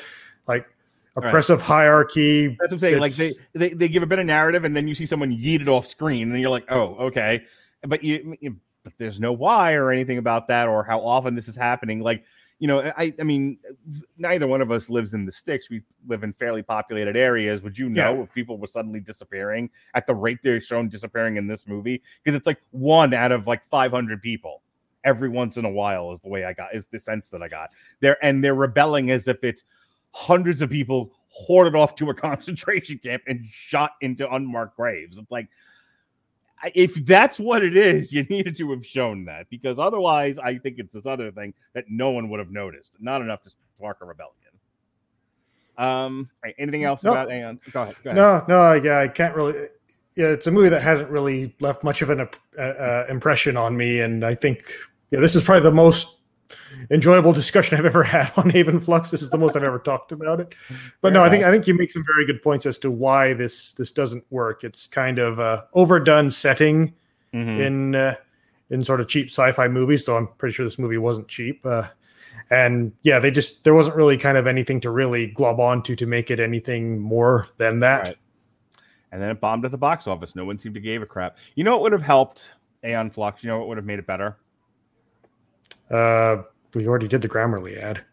like Right. oppressive hierarchy. That's what I'm saying. Like they, they they give a bit of narrative, and then you see someone yeet it off screen, and you're like, oh, okay. But you, there's no why or anything about that, or how often this is happening. Like, you know, I I mean, neither one of us lives in the sticks. We live in fairly populated areas. Would you know Yeah. if people were suddenly disappearing at the rate they're shown disappearing in this movie? Because it's like one out of like 500 people every once in a while is the way I got is the sense that I got there, and they're rebelling as if it's hundreds of people hoarded off to a concentration camp and shot into unmarked graves. It's like if that's what it is, you needed to have shown that because otherwise, I think it's this other thing that no one would have noticed. Not enough to spark a rebellion. Um, right, anything else No. about Aeon? Go ahead. Go ahead. No, no, yeah, I can't really. Yeah, it's a movie that hasn't really left much of an uh, uh, impression on me, and I think yeah, this is probably the most enjoyable discussion I've ever had on Aeon Flux. This is the most I've ever talked about it. But no, I think I think you make some very good points as to why this this doesn't work. It's kind of a overdone setting Mhm. in uh, in sort of cheap sci-fi movies. So I'm pretty sure this movie wasn't cheap. Uh, and yeah, they just there wasn't really kind of anything to really glob onto to make it anything more than that. Right. And then it bombed at the box office. No one seemed to give a crap. You know what would have helped Aeon Flux? You know what would have made it better? Uh, we already did the Grammarly ad.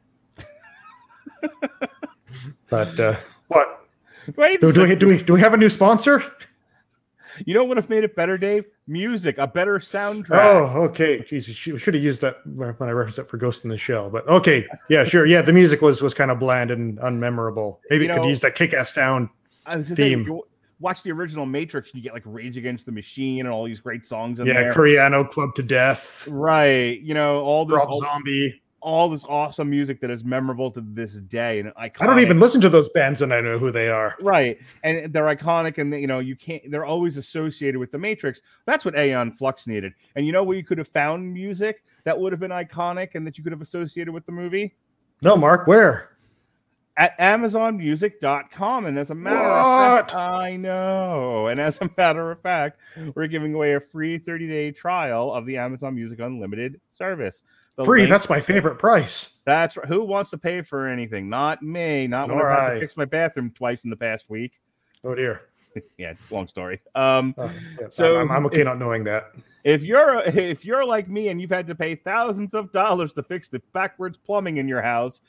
but uh, what? Wait, Do, do, we, do we do we have a new sponsor? You know what would have made it better, Dave? Music, a better soundtrack. Oh, okay. Jesus, we should have used that when I referenced it for Ghost in the Shell. But okay, yeah, sure. Yeah, the music was was kind of bland and unmemorable. Maybe You it could use that kick-ass sound I was just saying, theme. you watch the original Matrix, and you get like Rage Against the Machine and all these great songs in yeah, there. Coriano Club to Death, Right. You know, all this all, Zombie. all this awesome music that is memorable to this day. And iconic. I don't even listen to those bands and I know who they are. Right. And they're iconic and you know, you can't they're always associated with the Matrix. That's what Aeon Flux needed. And you know where you could have found music that would have been iconic and that you could have associated with the movie? No, Mark, where? At amazonmusic.com and as a matter of fact i know and as a matter of fact we're giving away a free 30-day trial of the amazon music unlimited service The Free. link- That's my favorite price. that's who wants to pay for anything not me not when All i've had to fix my bathroom twice in the past week Oh dear. yeah long story um Oh, yeah, so I'm, I'm okay if- not knowing that. if you're if you're like me and you've had to pay thousands of dollars to fix the backwards plumbing in your house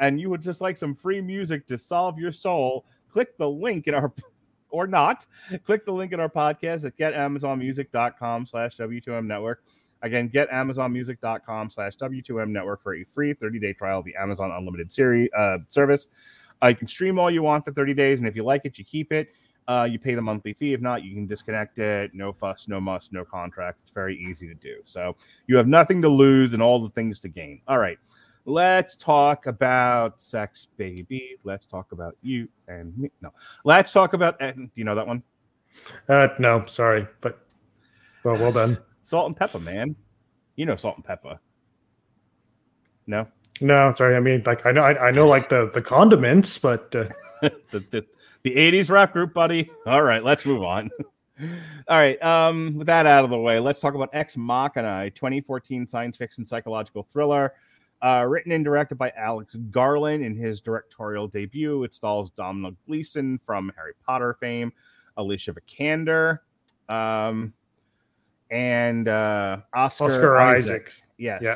and you would just like some free music to solve your soul click the link in our or not click the link in our podcast at getamazonmusic.com slash w2m network again getamazonmusic.com slash w2m network for a free 30-day trial of the amazon unlimited series uh, service uh, you can stream all you want for 30 days and if you like it you keep it uh, you pay the monthly fee. If not, you can disconnect it. No fuss, no muss, no contract. It's very easy to do. So you have nothing to lose and all the things to gain. All right. Let's talk about sex, baby. Let's talk about you and me. No, let's talk about. eh, Do you know that one? Uh, no, sorry, but well, well done. Salt and pepper, man. You know salt and pepper. No, No, sorry. I mean, like I know, I, I know, like the the condiments, but uh, the, the the 80s rap group, buddy. All right, let's move on. All right, um, with that out of the way, let's talk about Ex Machina, a 2014 science fiction psychological thriller, uh, written and directed by Alex Garland in his directorial debut. It stars Domhnall Gleeson from Harry Potter fame, Alicia Vikander. Um, and uh, Oscar, Oscar Isaac. Isaac. Yes. Yeah.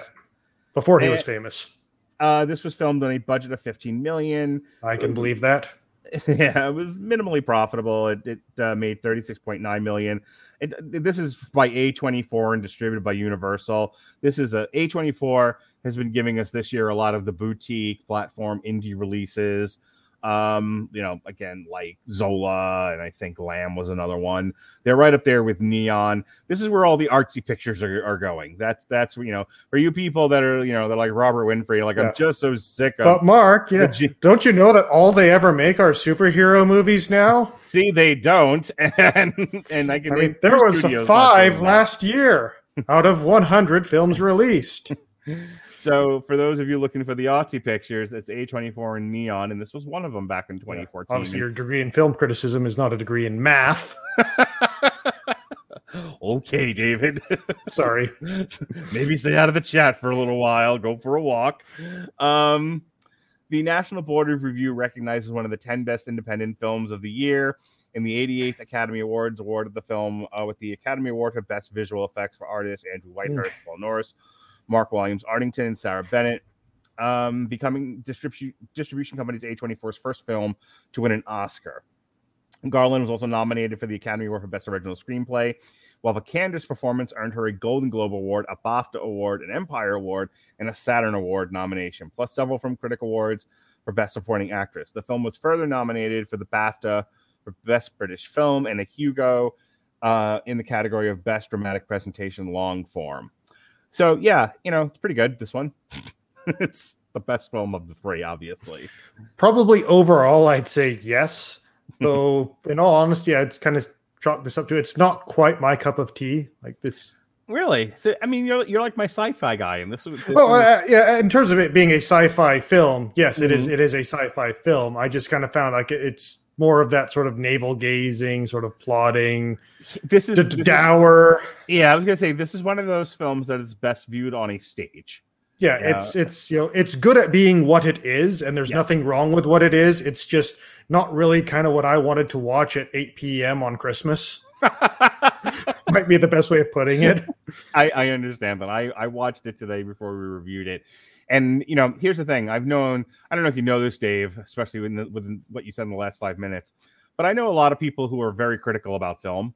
Before he was famous. Uh, this was filmed on a budget of 15 million. I can believe that. yeah, it was minimally profitable. It, it uh, made 36.9 million. It, this is by A24 and distributed by Universal. This is a A24 has been giving us this year a lot of the boutique platform indie releases. Um, you know, again, like Zola and I think Lamb was another one. They're right up there with Neon. This is where all the artsy pictures are, are going. That's that's you know, for you people that are you know they're like Robert Winfrey, like Yeah. I'm just so sick of But Mark, yeah, G- don't you know that all they ever make are superhero movies now? See, they don't, and and I can I mean, there was five last year out of 100 films released. So, for those of you looking for the Aussie pictures, it's A24 and Neon, and this was one of them back in 2014. Obviously, your degree in film criticism is not a degree in math. okay, David. Sorry. Maybe stay out of the chat for a little while. Go for a walk. Um, the National Board of Review recognizes one of the 10 best independent films of the year. In the 88th Academy Awards, awarded the film uh, with the Academy Award for Best Visual Effects for artists Andrew Whitehurst, Paul Norris, Mark Williams Ardington, and Sarah Bennett. Um, becoming distribution distribution company's A24's first film to win an Oscar. Garland was also nominated for the Academy Award for Best Original Screenplay, while Vikander's performance earned her a Golden Globe Award, a BAFTA Award, an Empire Award, and a Saturn Award nomination, plus several from Critic Awards for Best Supporting Actress. The film was further nominated for the BAFTA for Best British Film and a Hugo uh, in the category of Best Dramatic Presentation Long Form. So, yeah, you know, it's pretty good, this one. it's the best film of the three, obviously. Probably overall, I'd say yes. Though, in all honesty, I'd kind of chalk this up to it's not quite my cup of tea. Like this. Really? So, I mean, you're, you're like my sci fi guy, and this, this Well, is- uh, yeah. In terms of it being a sci-fi film, yes, it is. Mhm. It is a sci-fi film. I just kind of found like it's more of that sort of navel gazing, sort of plotting. this is d- this is- Yeah, I was gonna say this is one of those films that is best viewed on a stage. Yeah, Yeah. it's it's you know it's good at being what it is, and there's Yes. nothing wrong with what it is. It's just not really kind of what I wanted to watch at 8 p.m. on Christmas. Might be the best way of putting it. I, I understand that. I, I watched it today before we reviewed it. And you know, here's the thing. I've known, I don't know if you know this, Dave, especially within, within what you said in the last five minutes, but I know a lot of people who are very critical about film.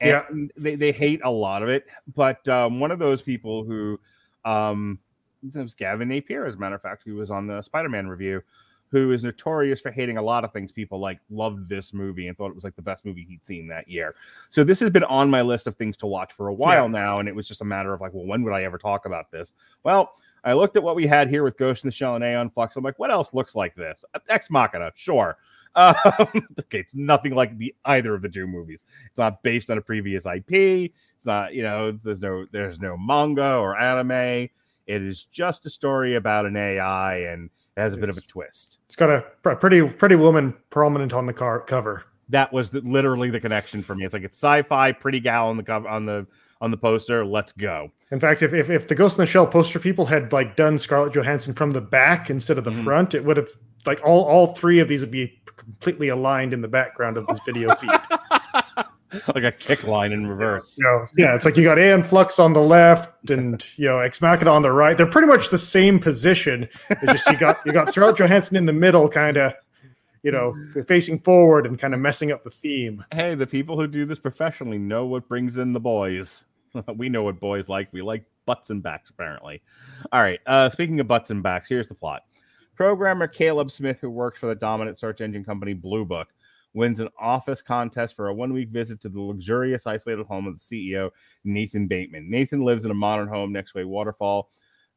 And Yeah. they, they hate a lot of it. But um, one of those people who um it was Gavin Napier, as a matter of fact, who was on the Spider-Man review, who is notorious for hating a lot of things. People like loved this movie and thought it was like the best movie he'd seen that year. So this has been on my list of things to watch for a while now, and it was just a matter of like, well, when would I ever talk about this? Well, I looked at what we had here with Ghost in the Shell and Aeon Flux. I'm like, what else looks like this? Ex Machina, sure. Um, okay, it's nothing like the either of the two movies. It's not based on a previous IP. It's not, you know, there's no there's no manga or anime. It is just a story about an AI, and it has a bit of a twist. It's got a pr- pretty pretty woman prominent on the car cover. That was the, literally the connection for me. It's like it's sci-fi, pretty gal on the cover on the on the poster. Let's go. In fact, if, if if the Ghost in the Shell poster people had like done Scarlett Johansson from the back instead of the Mm-hmm. front, it would have like all all three of these would be completely aligned in the background of this video feed. like a kick line in reverse. You know, yeah, it's like you got Aeon Flux on the left and you know Ex Machina on the right. They're pretty much the same position. It's just you got you got Scarlett Johansson in the middle, kind of, you know, facing forward and kind of messing up the theme. Hey, the people who do this professionally know what brings in the boys. we know what boys like. We like butts and backs, apparently. All right. Uh, speaking of butts and backs, here's the plot. Programmer Caleb Smith, who works for the dominant search engine company Blue Book, wins an office contest for a one week visit to the luxurious, isolated home of the CEO, Nathan Bateman. Nathan lives in a modern home next to a waterfall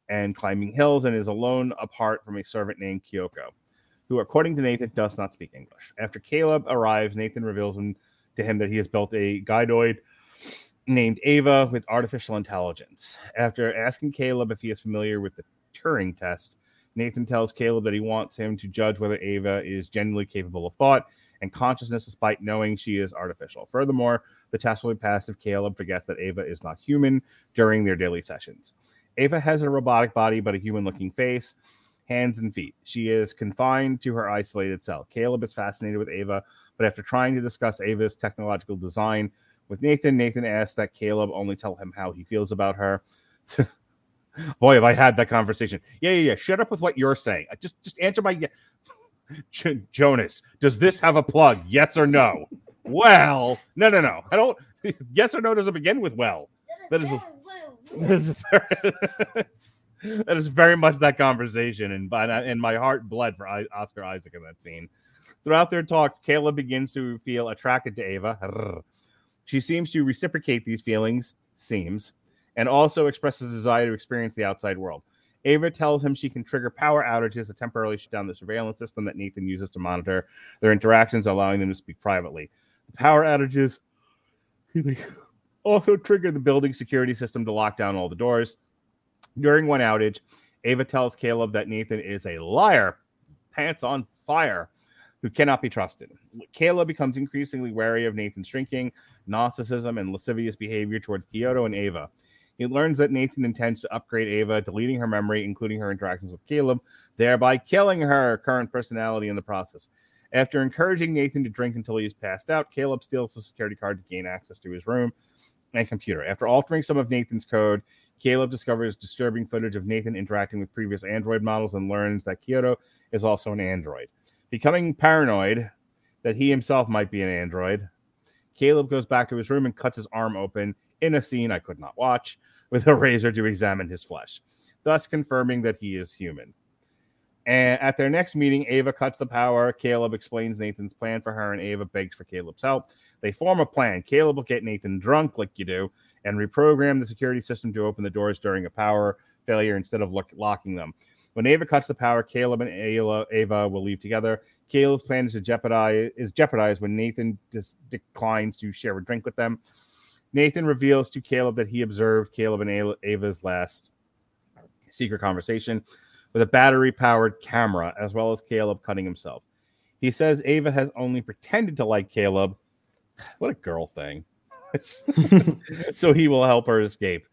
and climbing hills and is alone apart from a servant named Kyoko, who, according to Nathan, does not speak English. After Caleb arrives, Nathan reveals to him that he has built a gynoid named Ava with artificial intelligence. After asking Caleb if he is familiar with the Turing test, Nathan tells Caleb that he wants him to judge whether Ava is genuinely capable of thought and consciousness despite knowing she is artificial. Furthermore, the test will be passed if Caleb forgets that Ava is not human during their daily sessions. Ava has a robotic body but a human looking face, hands, and feet. She is confined to her isolated cell. Caleb is fascinated with Ava, but after trying to discuss Ava's technological design With Nathan, Nathan asks that Caleb only tell him how he feels about her. Boy, have I had that conversation. Yeah, yeah, yeah. Shut up with what you're saying. Uh, Just, just answer my. J- Jonas, does this have a plug? Yes or no? well, no, no, no. I don't. Yes or no doesn't begin with well. That is. That is, very, that is very much that conversation, and and my heart bled for I- Oscar Isaac in that scene. Throughout their talks, Caleb begins to feel attracted to Ava. She seems to reciprocate these feelings, seems, and also expresses a desire to experience the outside world. Ava tells him she can trigger power outages to temporarily shut down the surveillance system that Nathan uses to monitor their interactions, allowing them to speak privately. The power outages also trigger the building security system to lock down all the doors. During one outage, Ava tells Caleb that Nathan is a liar, pants on fire, who cannot be trusted. Caleb becomes increasingly wary of Nathan's drinking, narcissism, and lascivious behavior towards Kyoko and Ava. He learns that Nathan intends to upgrade Ava, deleting her memory, including her interactions with Caleb, thereby killing her current personality in the process. After encouraging Nathan to drink until he is passed out, Caleb steals the security card to gain access to his room and computer. After altering some of Nathan's code, Caleb discovers disturbing footage of Nathan interacting with previous Android models and learns that Kyoko is also an android. Becoming paranoid that he himself might be an android, Caleb goes back to his room and cuts his arm open in a scene I could not watch with a razor to examine his flesh, thus confirming that he is human. And at their next meeting, Ava cuts the power. Caleb explains Nathan's plan for her, and Ava begs for Caleb's help. They form a plan. Caleb will get Nathan drunk, like you do, and reprogram the security system to open the doors during a power failure instead of lock- locking them. When Ava cuts the power, Caleb and Ava will leave together. Caleb's plan is to jeopardize is jeopardized when Nathan dis- declines to share a drink with them. Nathan reveals to Caleb that he observed Caleb and Ava's last secret conversation with a battery powered camera, as well as Caleb cutting himself. He says Ava has only pretended to like Caleb. What a girl thing. so he will help her escape.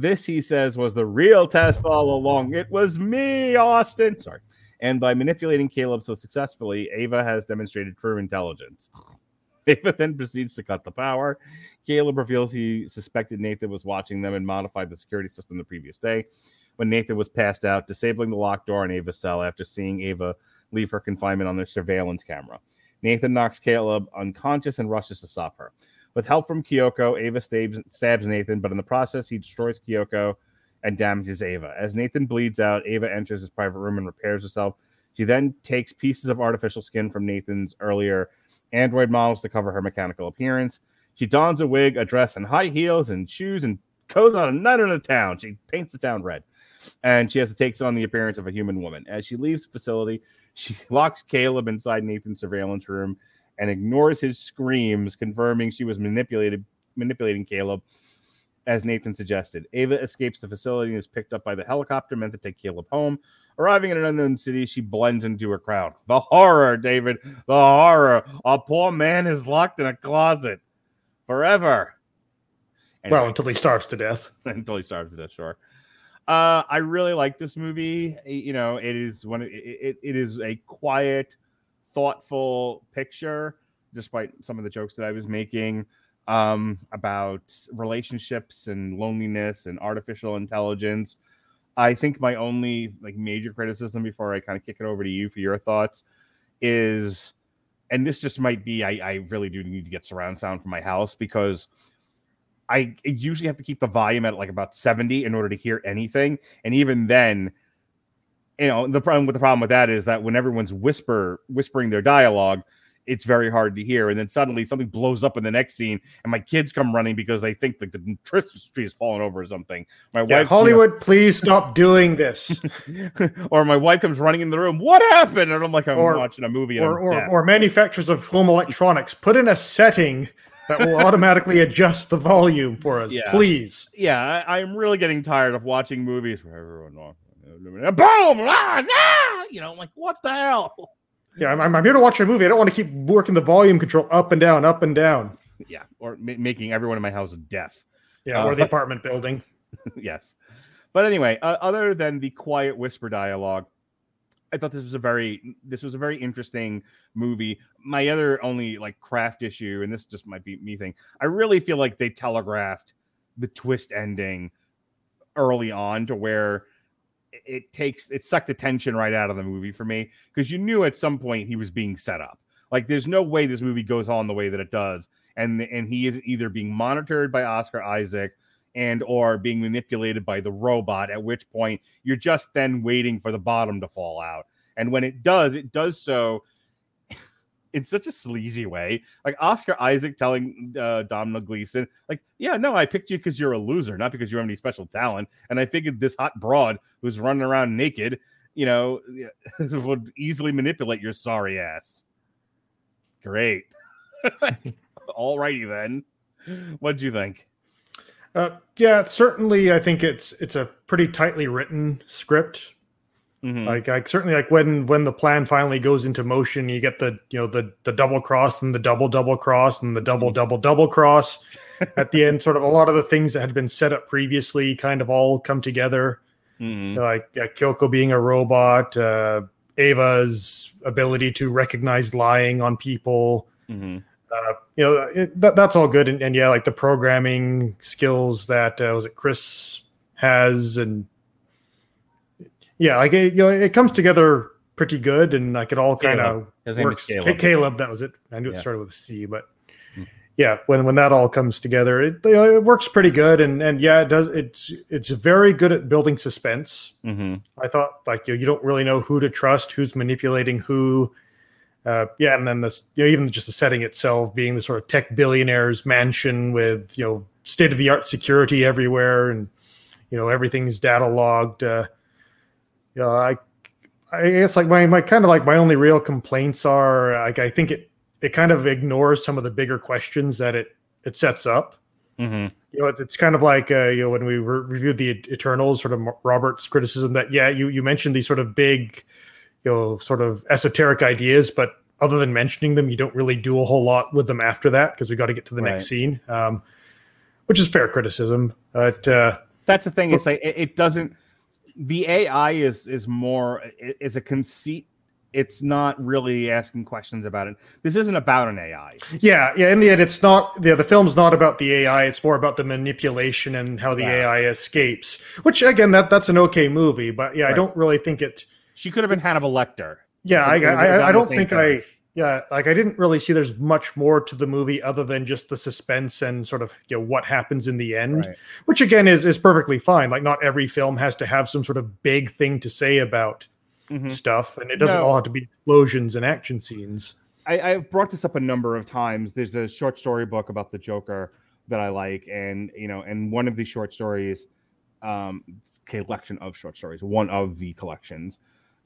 This, he says, was the real test all along. It was me, Austin. Sorry. And by manipulating Caleb so successfully, Ava has demonstrated true intelligence. Ava then proceeds to cut the power. Caleb reveals he suspected Nathan was watching them and modified the security system the previous day when Nathan was passed out, disabling the locked door in Ava's cell after seeing Ava leave her confinement on their surveillance camera. Nathan knocks Caleb unconscious and rushes to stop her. With help from Kyoko, Ava stabs, stabs Nathan, but in the process, he destroys Kyoko and damages Ava. As Nathan bleeds out, Ava enters his private room and repairs herself. She then takes pieces of artificial skin from Nathan's earlier android models to cover her mechanical appearance. She dons a wig, a dress, and high heels and shoes and goes on a night in the town. She paints the town red and she has to take on the appearance of a human woman. As she leaves the facility, she locks Caleb inside Nathan's surveillance room and ignores his screams, confirming she was manipulated manipulating Caleb, as Nathan suggested. Ava escapes the facility and is picked up by the helicopter meant to take Caleb home. Arriving in an unknown city, she blends into a crowd. The horror, David, the horror. A poor man is locked in a closet forever. Well, until he starves to death. until he starves to death, sure. Uh, I really like this movie. You know, it is one. It, it, it is a quiet, thoughtful picture, despite some of the jokes that I was making um, about relationships and loneliness and artificial intelligence. I think my only like major criticism before I kind of kick it over to you for your thoughts is, and this just might be, I, I really do need to get surround sound for my house because I usually have to keep the volume at like about 70 in order to hear anything. And even then, you know, the problem with the problem with that is that when everyone's whisper whispering their dialogue, it's very hard to hear. And then suddenly something blows up in the next scene, and my kids come running because they think that the Christmas tree has fallen over or something. My Yeah, wife, Hollywood, please stop doing this. or my wife comes running in the room. What happened? And I'm like, I'm Or- watching a movie. Or, or, or manufacturers of home electronics, put in a setting that will automatically adjust the volume for us, Yeah. please. yeah, I, I'm really getting tired of watching movies where everyone boom, ah, ah, you know, I'm like what the hell? Yeah, I'm, I'm- I'm here to watch a movie. I don't want to keep working the volume control up and down, up and down. Yeah, or ma- making everyone in my house deaf. Yeah, Uh, or the apartment building. yes. But anyway, uh, other than the quiet whisper dialogue, I thought this was a very this was a very interesting movie. My other only like craft issue, and this just might be me thing, I really feel like they telegraphed the twist ending early on to where it takes it sucked the tension right out of the movie for me because you knew at some point he was being set up. Like there's no way this movie goes on the way that it does, and and he is either being monitored by Oscar Isaac and or being manipulated by the robot at which point you're just then waiting for the bottom to fall out and when it does it does so in such a sleazy way. Like oscar isaac telling uh, domhnall gleeson like yeah no i picked you because you're a loser not because you have any special talent. And i figured this hot broad who's running around naked you know would easily manipulate your sorry ass. Great. All righty then. What'd you think? Uh, yeah, certainly. I think it's it's a pretty tightly written script. Mm-hmm. Like, like certainly, like when when the plan finally goes into motion, you get the you know the the double cross and the double double cross and the double Mm-hmm. double double cross at the end. Sort of a lot of the things that had been set up previously kind of all come together. Mhm. Like yeah, Kyoko being a robot, uh, Ava's ability to recognize lying on people Mhm. uh, you know it, that, that's all good and, and yeah like the programming skills that uh, was it chris has and yeah like it, you know it comes together pretty good and like it all kind of His name is works Caleb. Caleb that was it i knew it Yeah. started with a c but yeah when when that all comes together it, you know, it works pretty good and and yeah it does it's it's very good at building suspense Mm-hmm. I thought like you, know, you don't really know who to trust, who's manipulating who. Uh, yeah, and then this, you know, even just the setting itself being the sort of tech billionaire's mansion with you know state of the art security everywhere, and you know everything's data logged. Uh, you know, I, I guess like my my kind of like my only real complaints are like I think it it kind of ignores some of the bigger questions that it it sets up Mm-hmm. you know, it's, it's kind of like uh, you know when we re- reviewed the Eternals, sort of Robert's criticism that yeah, you you mentioned these sort of big, you know, sort of esoteric ideas, but other than mentioning them, you don't really do a whole lot with them after that because we got to get to the Right. next scene, um, which is fair criticism. But uh, That's the thing. It's like it, it doesn't. The AI is is more i- is a conceit. It's not really asking questions about it. This isn't about an AI. yeah, yeah, in the end, it's not yeah, the film's not about the AI. It's more about the manipulation and how the Yeah. AI escapes. Which again, that that's an okay movie, but yeah, I don't really think it. She could have been Hannibal Lecter. Yeah, I, would've I, I don't think thing. I. Yeah, like I didn't really see there's much more to the movie other than just the suspense and sort of you know what happens in the end, Right. which again is is perfectly fine. Like not every film has to have some sort of big thing to say about Mhm. stuff, and it doesn't No. all have to be explosions and action scenes. I, I've brought this up a number of times. There's a short story book about the Joker that I like, and you know, and one of the short stories, um, collection of short stories, one of the collections,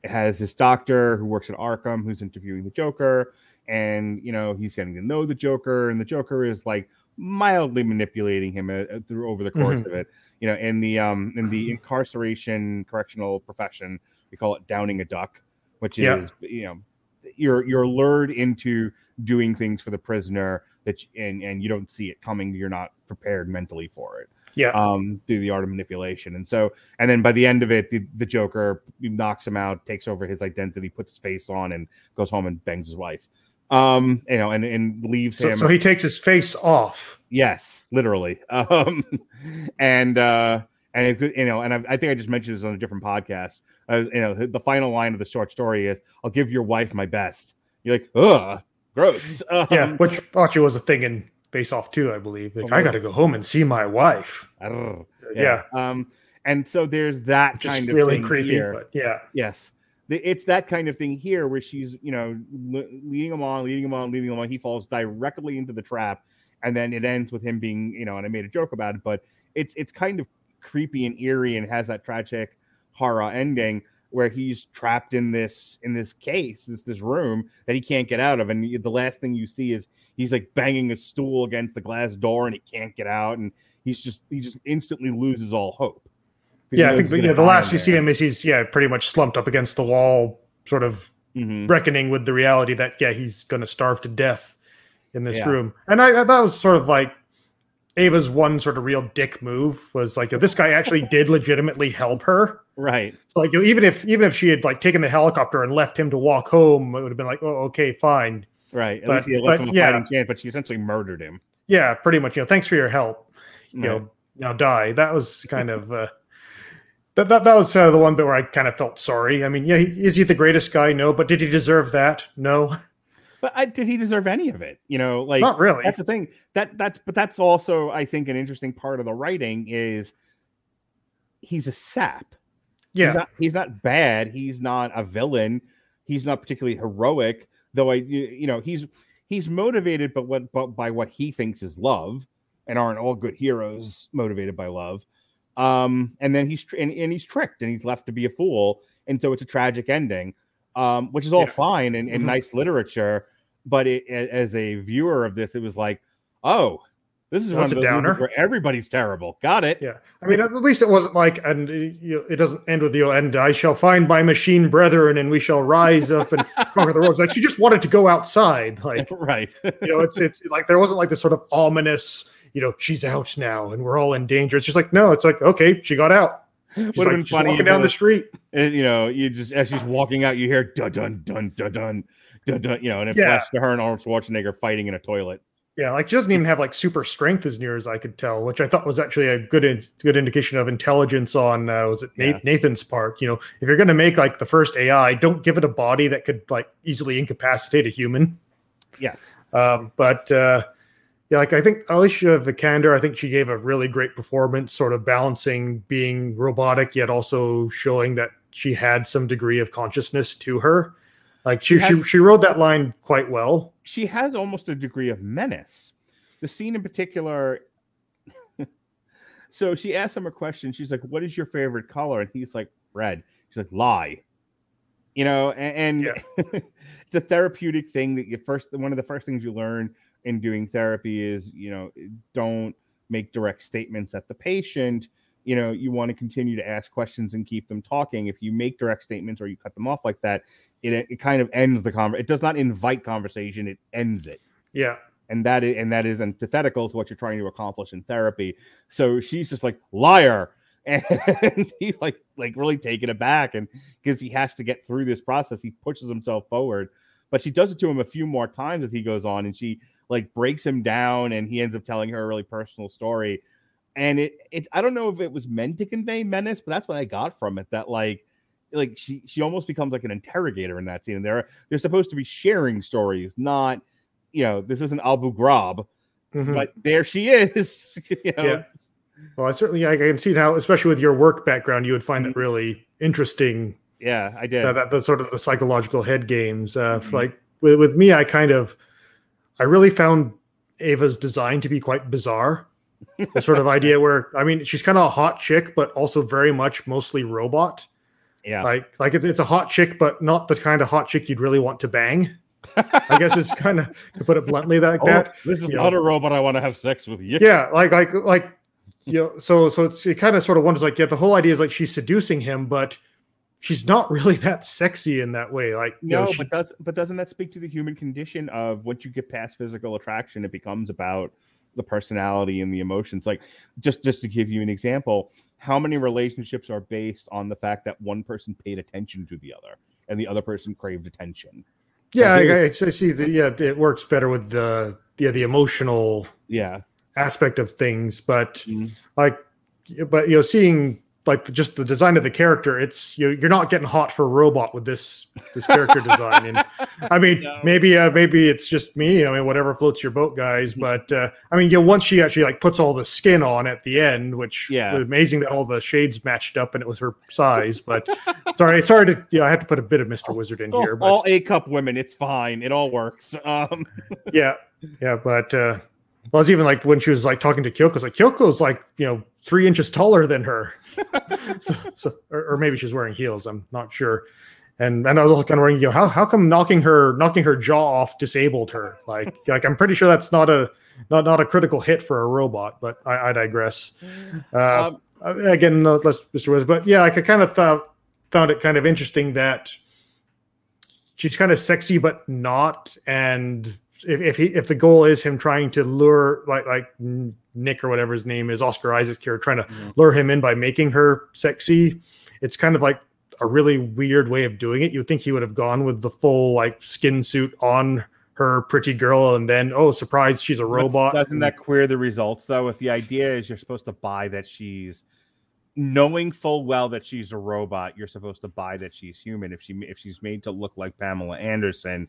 it has this doctor who works at Arkham who's interviewing the Joker, and you know, he's getting to know the Joker, and the Joker is like mildly manipulating him uh, uh, through over the course Mhm. of it. You know, in the um in the incarceration correctional profession, we call it downing a duck, which Yeah. is you know you're you're lured into doing things for the prisoner that you, and and you don't see it coming you're not prepared mentally for it Yeah. um through the art of manipulation and so and then by the end of it the, the joker knocks him out takes over his identity puts his face on and goes home and bangs his wife um you know and and leaves So, him so he takes his face off. Yes, literally. Um, and uh, and it, could- you know, and I, I think I just mentioned this on a different podcast. Uh, you know, the, final line of the short story is, "I'll give your wife my best." You're like, ugh, gross. yeah, Um, which actually was a thing in Face Off too, I believe. Like, Oh, I got to go home and see my wife. Ugh. Yeah. Um, and so there's that Which kind of really thing creepy, here. but yeah. Yes. It's that kind of thing here where she's, you know, leading him on, leading him on, leading him on. He falls directly into the trap, and then it ends with him being, you know, and I made a joke about it, but it's it's kind of creepy and eerie and has that tragic horror ending where he's trapped in this in this case, this this room that he can't get out of, and the last thing you see is he's like banging a stool against the glass door and he can't get out, and he's just he just instantly loses all hope. Yeah, I think the, yeah, the last you see him is he's yeah pretty much slumped up against the wall, sort of Mhm. reckoning with the reality that yeah he's going to starve to death in this Yeah. room. And I, I that was sort of like Ava's one sort of real dick move was like this guy actually did legitimately help her. Right. So like even if even if she had like taken the helicopter and left him to walk home, it would have been like, oh, okay, fine. Right. At But- least he left him a yeah. fighting chance, but she essentially murdered him. Yeah, pretty much. You know, thanks for your help. You Right. know, now die. That was kind of uh, that, that that was uh, the one bit where I kind of felt sorry. I mean, yeah, he, is he the greatest guy? No, but did he deserve that? No. But I, did he deserve any of it? You know, like Not really. That's the thing. That that's but that's also I think an interesting part of the writing is he's a sap. Yeah. he's not, he's not bad. He's not a villain. He's not particularly heroic. Though I, you, you know, he's he's motivated, but what but by what he thinks is love, and aren't all good heroes motivated by love. Um, and then he's and, and he's tricked, and he's left to be a fool, and so it's a tragic ending, um, which is all Yeah. fine and, and Mhm. nice literature. But it, as a viewer of this, it was like, oh, this is That's one of those downer. where everybody's terrible. Got it. Yeah. I mean, at least it wasn't like, and uh, it doesn't end with you. And I shall find my machine brethren, and we shall rise up and conquer the world. Like she just wanted to go outside. Like right. you know, it's it's like there wasn't like this sort of ominous. You know, she's out now, and we're all in danger. It's just like no, it's like okay, she got out. Would like, have been funny walking down the street. And you know, you just as she's walking out, you hear dun dun dun dun dun dun dun. You know, and it Yeah. to her and Arnold Schwarzenegger fighting in a toilet. Yeah, like she doesn't even have like super strength as near as I could tell, which I thought was actually a good in, good indication of intelligence on uh, was it Yeah. Nathan's part. You know, if you're going to make like the first AI, don't give it a body that could like easily incapacitate a human. Yes. Um, but uh, yeah, like I think Alicia Vikander, I think she gave a really great performance, sort of balancing being robotic yet also showing that she had some degree of consciousness to her. Like she She she, has- she wrote that line quite well. She has almost a degree of menace. The scene in particular. so she asks him a question. She's like, "What is your favorite color?" And he's like, "Red." She's like, "Lie." You know, and, and it's a therapeutic thing that you first. One of the first things you learn in doing therapy is, you know, don't make direct statements at the patient. You know, you want to continue to ask questions and keep them talking. If you make direct statements or you cut them off like that, it it kind of ends the conversation. It does not invite conversation; it ends it Yeah. and that is and that is antithetical to what you're trying to accomplish in therapy. So she's just like liar, and he's like like really taken aback, and because he has to get through this process, he pushes himself forward. But she does it to him a few more times as he goes on, and she like breaks him down, and he ends up telling her a really personal story. And it it I don't know if it was meant to convey menace, but that's what I got from it. That like like she she almost becomes like an interrogator in that scene. They're they're supposed to be sharing stories, not you know, this isn't Abu Ghraib, Mhm. but there she is. you know? Yeah. Well, I certainly I can see how, especially with your work background, you would find that really interesting. Yeah, I did. That, that the sort of the psychological head games. Uh, Like with, with me, I kind of, I really found Ava's design to be quite bizarre. the sort of idea where I mean, she's kind of a hot chick, but also very much mostly robot. Yeah. Like like it's a hot chick, but not the kind of hot chick you'd really want to bang. I guess it's kind of to put it bluntly like Oh, that. this is you not know. a robot. I want to have sex with you. yeah like like like you know so so it's it kind of sort of wonders like yeah the whole idea is like she's seducing him but she's not really that sexy in that way like No, know, she- but does but doesn't that speak to the human condition of once you get past physical attraction, it becomes about the personality and the emotions. Like just just to give you an example, how many relationships are based on the fact that one person paid attention to the other and the other person craved attention? yeah Like, I, I, I see the yeah it works better with the yeah the emotional yeah aspect of things but Mm-hmm. like but you know seeing like the, just the design of the character it's you you're not getting hot for a robot with this this character design and i mean maybe uh, maybe it's just me i mean whatever floats your boat guys but uh, i mean you know, once she actually like puts all the skin on at the end which Yeah. was amazing that all the shades matched up and it was her size but sorry sorry to yeah i had to put a bit of mr wizard in all, here but all A cup women, it's fine. It all works. Um, yeah, yeah, but uh well, it's even like when she was like talking to Kyoko, it's like Kyoko's like you know three inches taller than her, so, so or, or maybe she's wearing heels. I'm not sure. And and I was also kind of wondering, you know, how how come knocking her knocking her jaw off disabled her? Like like I'm pretty sure that's not a not not a critical hit for a robot. But I, I digress. Uh, again, no, less Mr. Wiz, but yeah, like I kind of thought found it kind of interesting that she's kind of sexy but not and if, if he if the goal is him trying to lure like like Nick or whatever his name is, Oscar Isaac's character, trying to Mm-hmm. lure him in by making her sexy, it's kind of like a really weird way of doing it. You'd think he would have gone with the full like skin suit on her pretty girl, and then oh surprise, she's a robot. Doesn't that queer the results though? If the idea is you're supposed to buy that she's knowing full well that she's a robot, you're supposed to buy that she's human. If she if she's made to look like Pamela Anderson,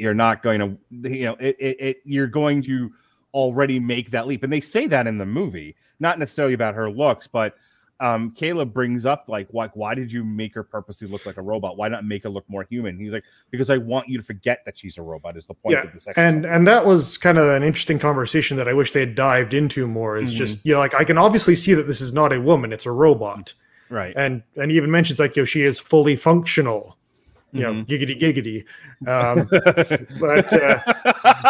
you're not going to you know it, it, it you're going to already make that leap. And they say that in the movie, not necessarily about her looks, but um, Caleb brings up like, why, why did you make her purposely look like a robot? Why not make her look more human? He's like, because I want you to forget that she's a robot. Is the point yeah, of this? exercise. and and that was kind of an interesting conversation that I wish they had dived into more. Is Mhm. just you know like I can obviously see that this is not a woman; it's a robot, right? And and he even mentions like you know she is fully functional. You know, Mhm. giggity giggity. Um, but uh,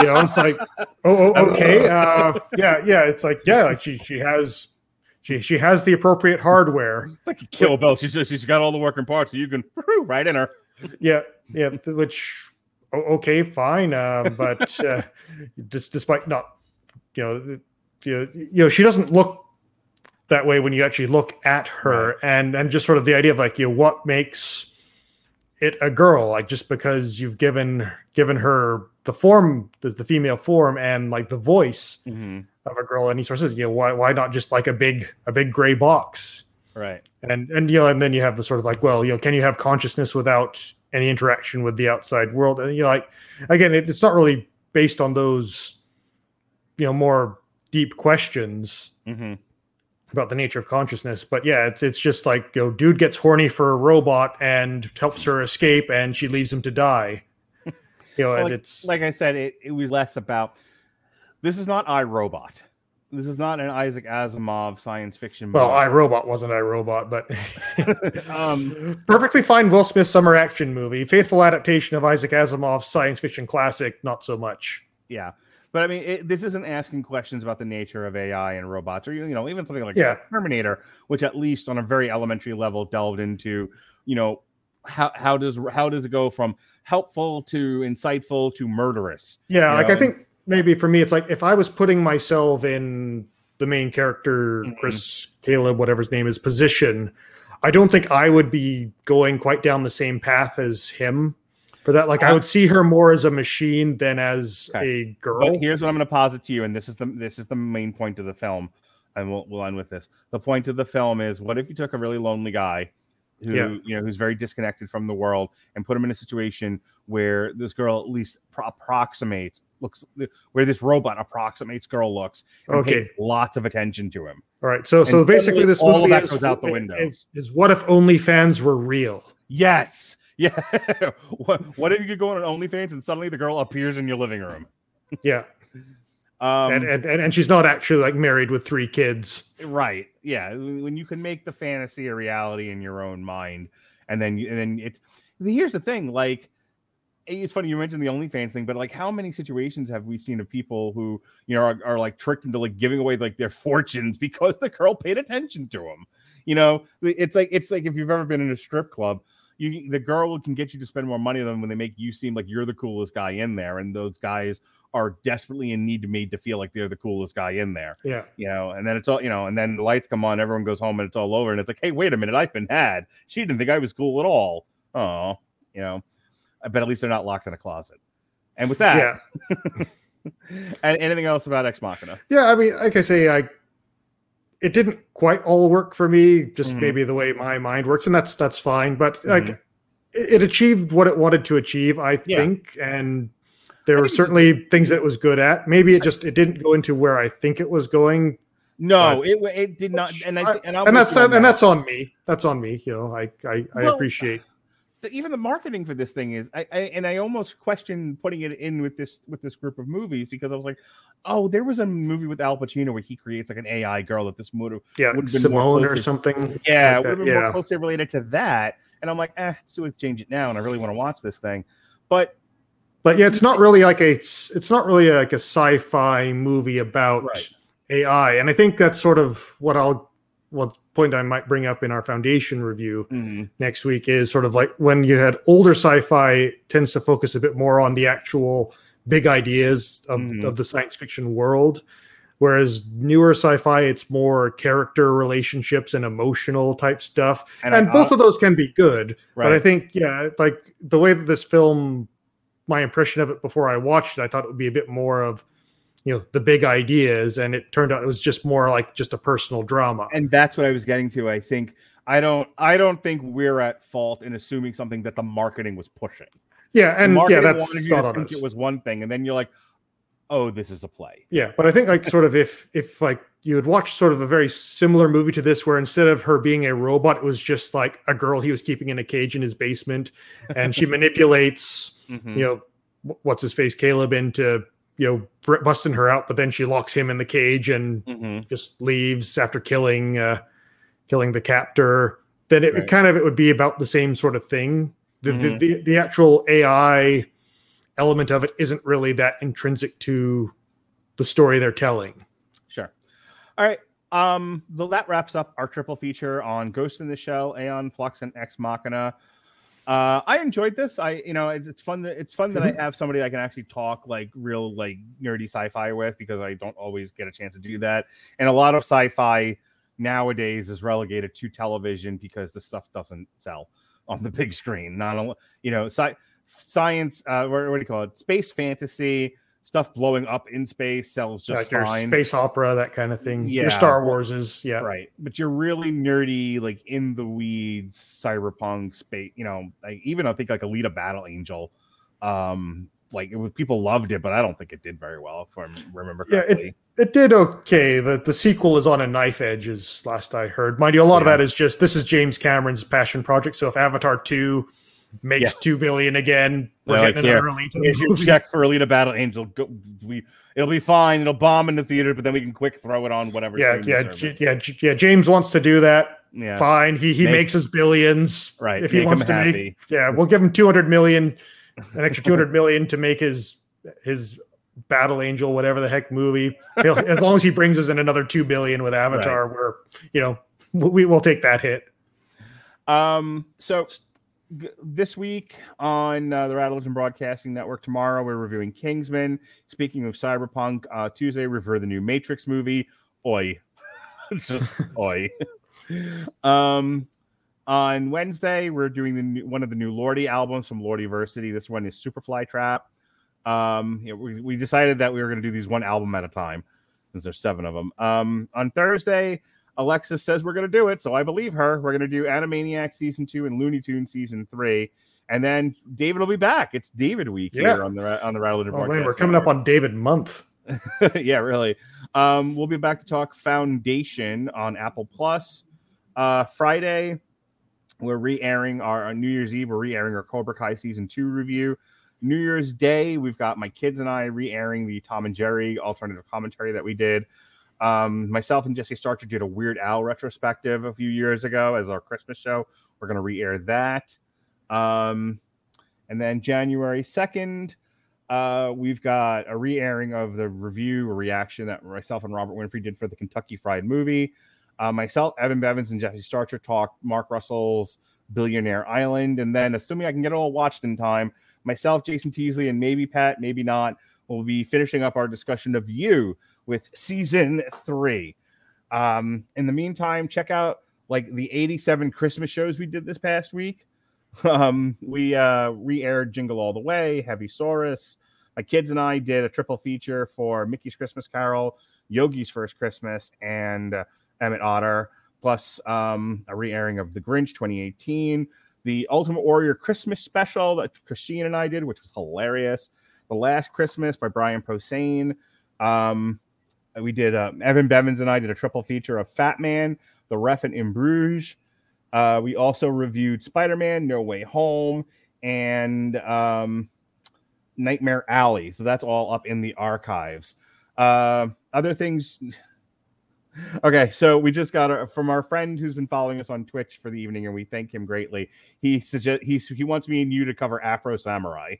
you know, it's like, oh, oh okay, uh, yeah, yeah. It's like, yeah, like she she has she she has the appropriate hardware. like a kill bill. She's just, she's got all the working parts, so you can right in her. yeah yeah which okay fine uh, but uh, just despite not you know you know, you know she doesn't look that way when you actually look at her and and just sort of the idea of like you know what makes it a girl like just because you've given given her the form the, the female form and like the voice Mm-hmm. of a girl and he sort of says you know why why not just like a big a big gray box Right. and and you know and then you have the sort of like well you know can you have consciousness without any interaction with the outside world and you know like again it, it's not really based on those you know more deep questions Mm-hmm. About the nature of consciousness but yeah it's it's just like you know dude gets horny for a robot and helps her escape and she leaves him to die you know and like, it's like I said, it, it was less about this is not iRobot. This is not an Isaac Asimov science fiction. well movie. i robot wasn't i robot but um, perfectly fine will smith summer action movie faithful adaptation of isaac asimov's science fiction classic not so much yeah. But I mean, it, this isn't asking questions about the nature of AI and robots, or you know, even something like Yeah. Terminator, which at least on a very elementary level delved into, you know, how how does how does it go from helpful to insightful to murderous? Yeah, like know, I think maybe for me, it's like if I was putting myself in the main character, Mm-hmm. Chris Caleb, whatever his name is, position, I don't think I would be going quite down the same path as him for that. Like I Uh, would see her more as a machine than as a girl. But here's what I'm going to posit to you, and this is the this is the main point of the film, and we'll we'll end with this. The point of the film is, what if you took a really lonely guy, who Yeah. you know who's very disconnected from the world, and put him in a situation where this girl at least pro- approximates looks where this robot approximates girl looks, and Okay. pays lots of attention to him. All right, so so basically, this all of movie that is, goes out the window. Is, is what if OnlyFans were real? Yes. Yeah. what, what if you could go on an OnlyFans and suddenly the girl appears in your living room? Yeah, Um, and, and and she's not actually like married with three kids. right yeah when you can make the fantasy a reality in your own mind and then you and then it's here's the thing like it's funny you mentioned the OnlyFans thing, but like how many situations have we seen of people who you know are, are like tricked into like giving away like their fortunes because the girl paid attention to them? You know, it's like it's like if you've ever been in a strip club, you the girl can get you to spend more money than when they make you seem like you're the coolest guy in there, and those guys are desperately in need to made to feel like they're the coolest guy in there Yeah. you know, and then it's all, you know, and then the lights come on, everyone goes home and it's all over. And it's like, hey, wait a minute, I've been had. She didn't think I was cool at all. Oh, you know, but at least they're not locked in a closet. And with that, Yeah. and anything else about Ex Machina? Yeah, I mean, like I say, I it didn't quite all work for me, just Mhm. maybe the way my mind works, and that's that's fine. But Mhm. like it, achieved what it wanted to achieve, I Yeah. think, and there were certainly things that it was good at. Maybe it just it didn't go into where I think it was going. No, it it did not. And I, and, I'm and that's on and that. that's on me. That's on me. You know, I I, I Well, appreciate. The, even the marketing for this thing is I, I and I almost question putting it in with this with this group of movies because I was like, oh, there was a movie with Al Pacino where he creates like an AI girl that this have Yeah, would have been more Simone or something. Yeah, like would have been more closely related to that. And I'm like, eh, it's too late to change it now, and I really want to watch this thing. But but yeah, it's not really like a it's, it's not really like a sci-fi movie about AI, and I think that's sort of what I'll what point I might bring up in our foundation review Mm-hmm. next week is sort of like when you had older sci-fi tends to focus a bit more on the actual big ideas of, Mhm. of the science fiction world. Whereas newer sci-fi, it's more character relationships and emotional type stuff, And and, I- both of those can be good. But I think, yeah, like the way that this film, my impression of it before I watched it, I thought it would be a bit more of, you know, the big ideas, and it turned out it was just more like just a personal drama. and that's what I was getting to. I think I don't I don't think we're at fault in assuming something that the marketing was pushing. Yeah, and yeah, that's not on think us. it was one thing, and then you're like, oh, this is a play. Yeah, but I think like sort of if if like you had watched sort of a very similar movie to this, where instead of her being a robot, it was just like a girl he was keeping in a cage in his basement, and she manipulates, Mhm. you know, what's his face, Caleb, into you know busting her out, but then she locks him in the cage and Mhm. just leaves after killing uh killing the captor. Then it Right. kind of it would be about the same sort of thing. The, Mhm. the, the the actual AI element of it isn't really that intrinsic to the story they're telling. Sure. All right. Um, the, that wraps up our triple feature on Ghost in the Shell, Aeon Flux, and Ex Machina. Uh, I enjoyed this. I, you know, it's, it's fun. That, it's fun that I have somebody I can actually talk like real, like nerdy sci-fi with because I don't always get a chance to do that. And a lot of sci-fi nowadays is relegated to television because the stuff doesn't sell on the big screen. Not, only you know, sci- science. Uh, what, what do you call it? Space fantasy stuff blowing up in space sells just like your fine. space opera, that kind of thing. Yeah, your Star Wars is yeah. Right. But you're really nerdy, like in the weeds, cyberpunk space, you know, like even I think like Alita Battle Angel. Um, like it was people loved it, but I don't think it did very well, if I remember Yeah, correctly. it, it did okay. The the sequel is on a knife edge, as last I heard. Mind you, a lot of that is just this is James Cameron's passion project. So if Avatar two makes Yeah. two billion again, we're They're like, getting "Here, another Alita here's your check for Alita Battle Angel. Go, we, it'll be fine. It'll bomb in the theater, but then we can quick throw it on whatever. Yeah, yeah. J- yeah, J- yeah. James wants to do that. Yeah. Fine. He he Make- makes his billions. Right, If he wants to happy. make, yeah, we'll give him two hundred million, an extra two hundred million to make his his Battle Angel, whatever the heck movie. He'll, as long as he brings us in another two billion with Avatar, we're you know we will take that hit. Um, so this week on uh, the Rattleton Broadcasting Network, tomorrow we're reviewing Kingsman. Speaking of cyberpunk, uh, Tuesday review the new Matrix movie. Oi, just oi. Um, on Wednesday we're doing the new, one of the new Lordi albums from Lordiversity. This one is Superfly Trap. Um, you know, we, we decided that we were going to do these one album at a time since there's seven of them. Um, on Thursday, Alexis says we're going to do it, so I believe her. We're going to do Animaniac season two and Looney Tunes season three, and then David will be back. It's David week Yeah. here on the on the Rattle Oh man, we're coming up on David month. yeah, really. Um, we'll be back to talk Foundation on Apple Plus. Uh, Friday, we're re-airing our, our New Year's Eve. We're re-airing our Cobra Kai season two review. New Year's Day, we've got my kids and I re-airing the Tom and Jerry alternative commentary that we did. Um, myself and Jesse Starcher did a Weird Al retrospective a few years ago as our Christmas show. We're going to re-air that. Um, and then January 2nd, uh, we've got a re-airing of the review, a reaction that myself and Robert Winfrey did for the Kentucky Fried Movie. Uh, myself, Evan Bevins, and Jesse Starcher talked Mark Russell's Billionaire Island, and then assuming I can get it all watched in time, myself, Jason Teasley, and maybe Pat, maybe not, will be finishing up our discussion of you with season three. Um, in the meantime, check out like the 87 Christmas shows we did this past week. Um, we uh re-aired Jingle All the Way, Heavy Saurus. My kids and I did a triple feature for Mickey's Christmas Carol, Yogi's First Christmas, and uh, Emmet Otter, plus um, a re-airing of The Grinch 2018, the Ultimate Warrior Christmas special that Christine and I did, which was hilarious. The Last Christmas by Brian Posehn. Um, we did uh, Evan Bevins and I did a triple feature of Fat Man, The Ref and In Bruges. Uh, we also reviewed Spider Man, No Way Home, and um, Nightmare Alley. So that's all up in the archives. Uh, other things. Okay, so we just got from our friend who's been following us on Twitch for the evening, and we thank him greatly. He suggest he's he wants me and you to cover Afro Samurai.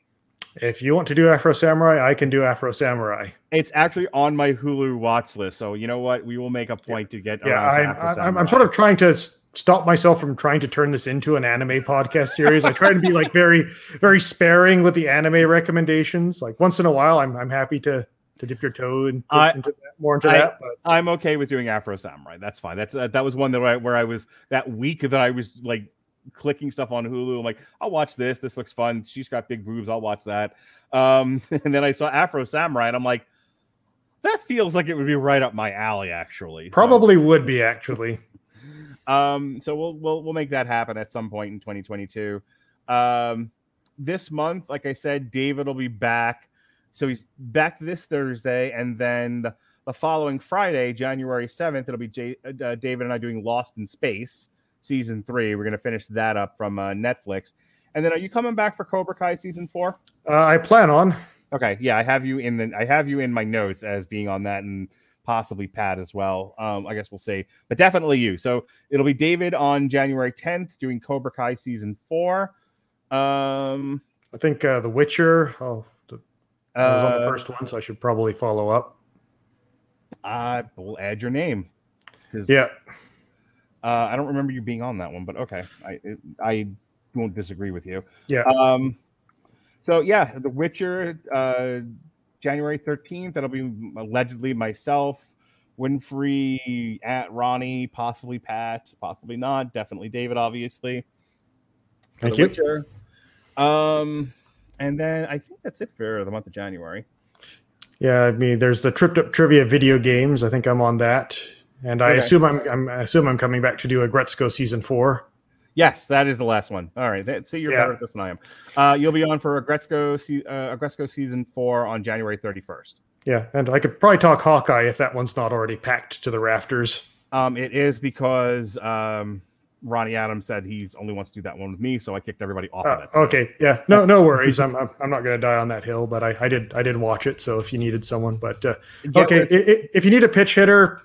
If you want to do Afro Samurai, I can do Afro Samurai. It's actually on my Hulu watch list, so you know what? We will make a point to get. Yeah, I'm, Afro I'm, I'm sort of trying to stop myself from trying to turn this into an anime podcast series. I try to be like very, very sparing with the anime recommendations. Like once in a while, I'm I'm happy to to dip your toe and I- into that, more into I, that. But I'm okay with doing Afro Samurai. That's fine. That's uh, that was one that I, where I was that week that I was like clicking stuff on Hulu. I'm like, I'll watch this. This looks fun. She's got big boobs. I'll watch that. Um, and then I saw Afro Samurai, and I'm like, that feels like it would be right up my alley, actually. So- probably would be actually. Um, so we'll we'll we'll make that happen at some point in 2022. Um, this month, like I said, David will be back. So he's back this Thursday, and then the, the following Friday, January 7th, it'll be J- uh, David and I doing Lost in Space season three. We're gonna finish that up from uh, Netflix. And then, are you coming back for Cobra Kai season four? Uh, I plan on. Okay, yeah, I have you in the I have you in my notes as being on that and possibly Pat as well. Um, I guess we'll see, but definitely you. So it'll be David on January 10th doing Cobra Kai season four. Um, I think uh, The Witcher. Oh, the, I was on the Uh, first one, so I should probably follow up. I will add your name. Yeah. Uh, I don't remember you being on that one, but okay, I I won't disagree with you. Yeah. Um. So yeah, The Witcher, uh, January thirteenth. That'll be allegedly myself, Winfrey, at Ronnie, possibly Pat, possibly not. Definitely David, obviously. Thank The you. Witcher. Um, and then I think that's it for the month of January. Yeah, I mean, there's the Tripped Up Trivia video games. I think I'm on that, and I Okay. assume I'm, I'm I assume I'm coming back to do Aggretsuko season four. Yes, that is the last one. All right, that, so you're Yeah. better at this than I am. Uh, you'll be on for Aggretsuko, se- uh, Aggretsuko season four on January 31st. Yeah, and I could probably talk Hawkeye if that one's not already packed to the rafters. Um, it is because um, Ronnie Adams said he only wants to do that one with me, so I kicked everybody off of Uh, it. okay, yeah, no, no worries. I'm, I'm, I'm not going to die on that hill, but I, I did, I did watch it. So if you needed someone, but uh, okay, with- i- i- if you need a pitch hitter,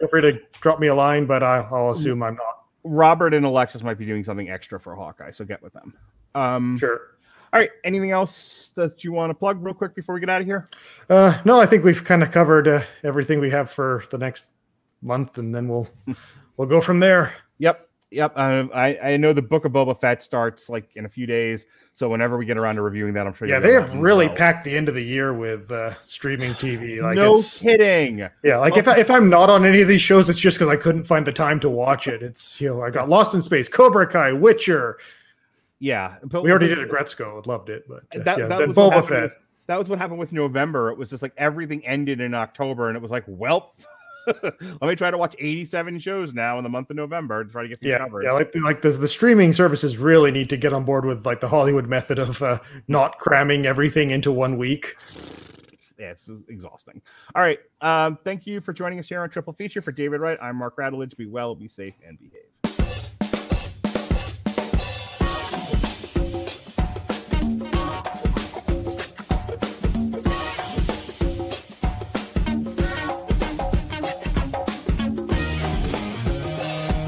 feel free to drop me a line. But I, I'll assume I'm not. Robert and Alexis might be doing something extra for Hawkeye, so get with them. Um, Sure. All right. Anything else that you want to plug real quick before we get out of here? Uh, no, I think we've kind of covered uh, everything we have for the next month, and then we'll we'll go from there. Yep. Yep. Uh, I, I know the book of Boba Fett starts like in a few days. So whenever we get around to reviewing that, I'm sure Yeah, they have really well. packed the end of the year with uh, streaming TV. Like no it's, kidding. Yeah, like if, I, if I'm not on any of these shows, it's just because I couldn't find the time to watch it. It's you know I got Lost in Space, Cobra Kai, Witcher. Yeah, but We already did Aggretsuko, loved it, but uh, that, yeah, that then Boba Fett. with- that was what happened with November. It was just like everything ended in October, and it was like, well, let me try to watch 87 shows now in the month of November to try to get Yeah, covered. yeah, like like the, the streaming services really need to get on board with like the Hollywood method of uh, not cramming everything into one week. Yeah, it's exhausting. All right. Um, thank you for joining us here on Triple Feature. For David Wright, I'm Mark Radulich. Be well, be safe, and behave.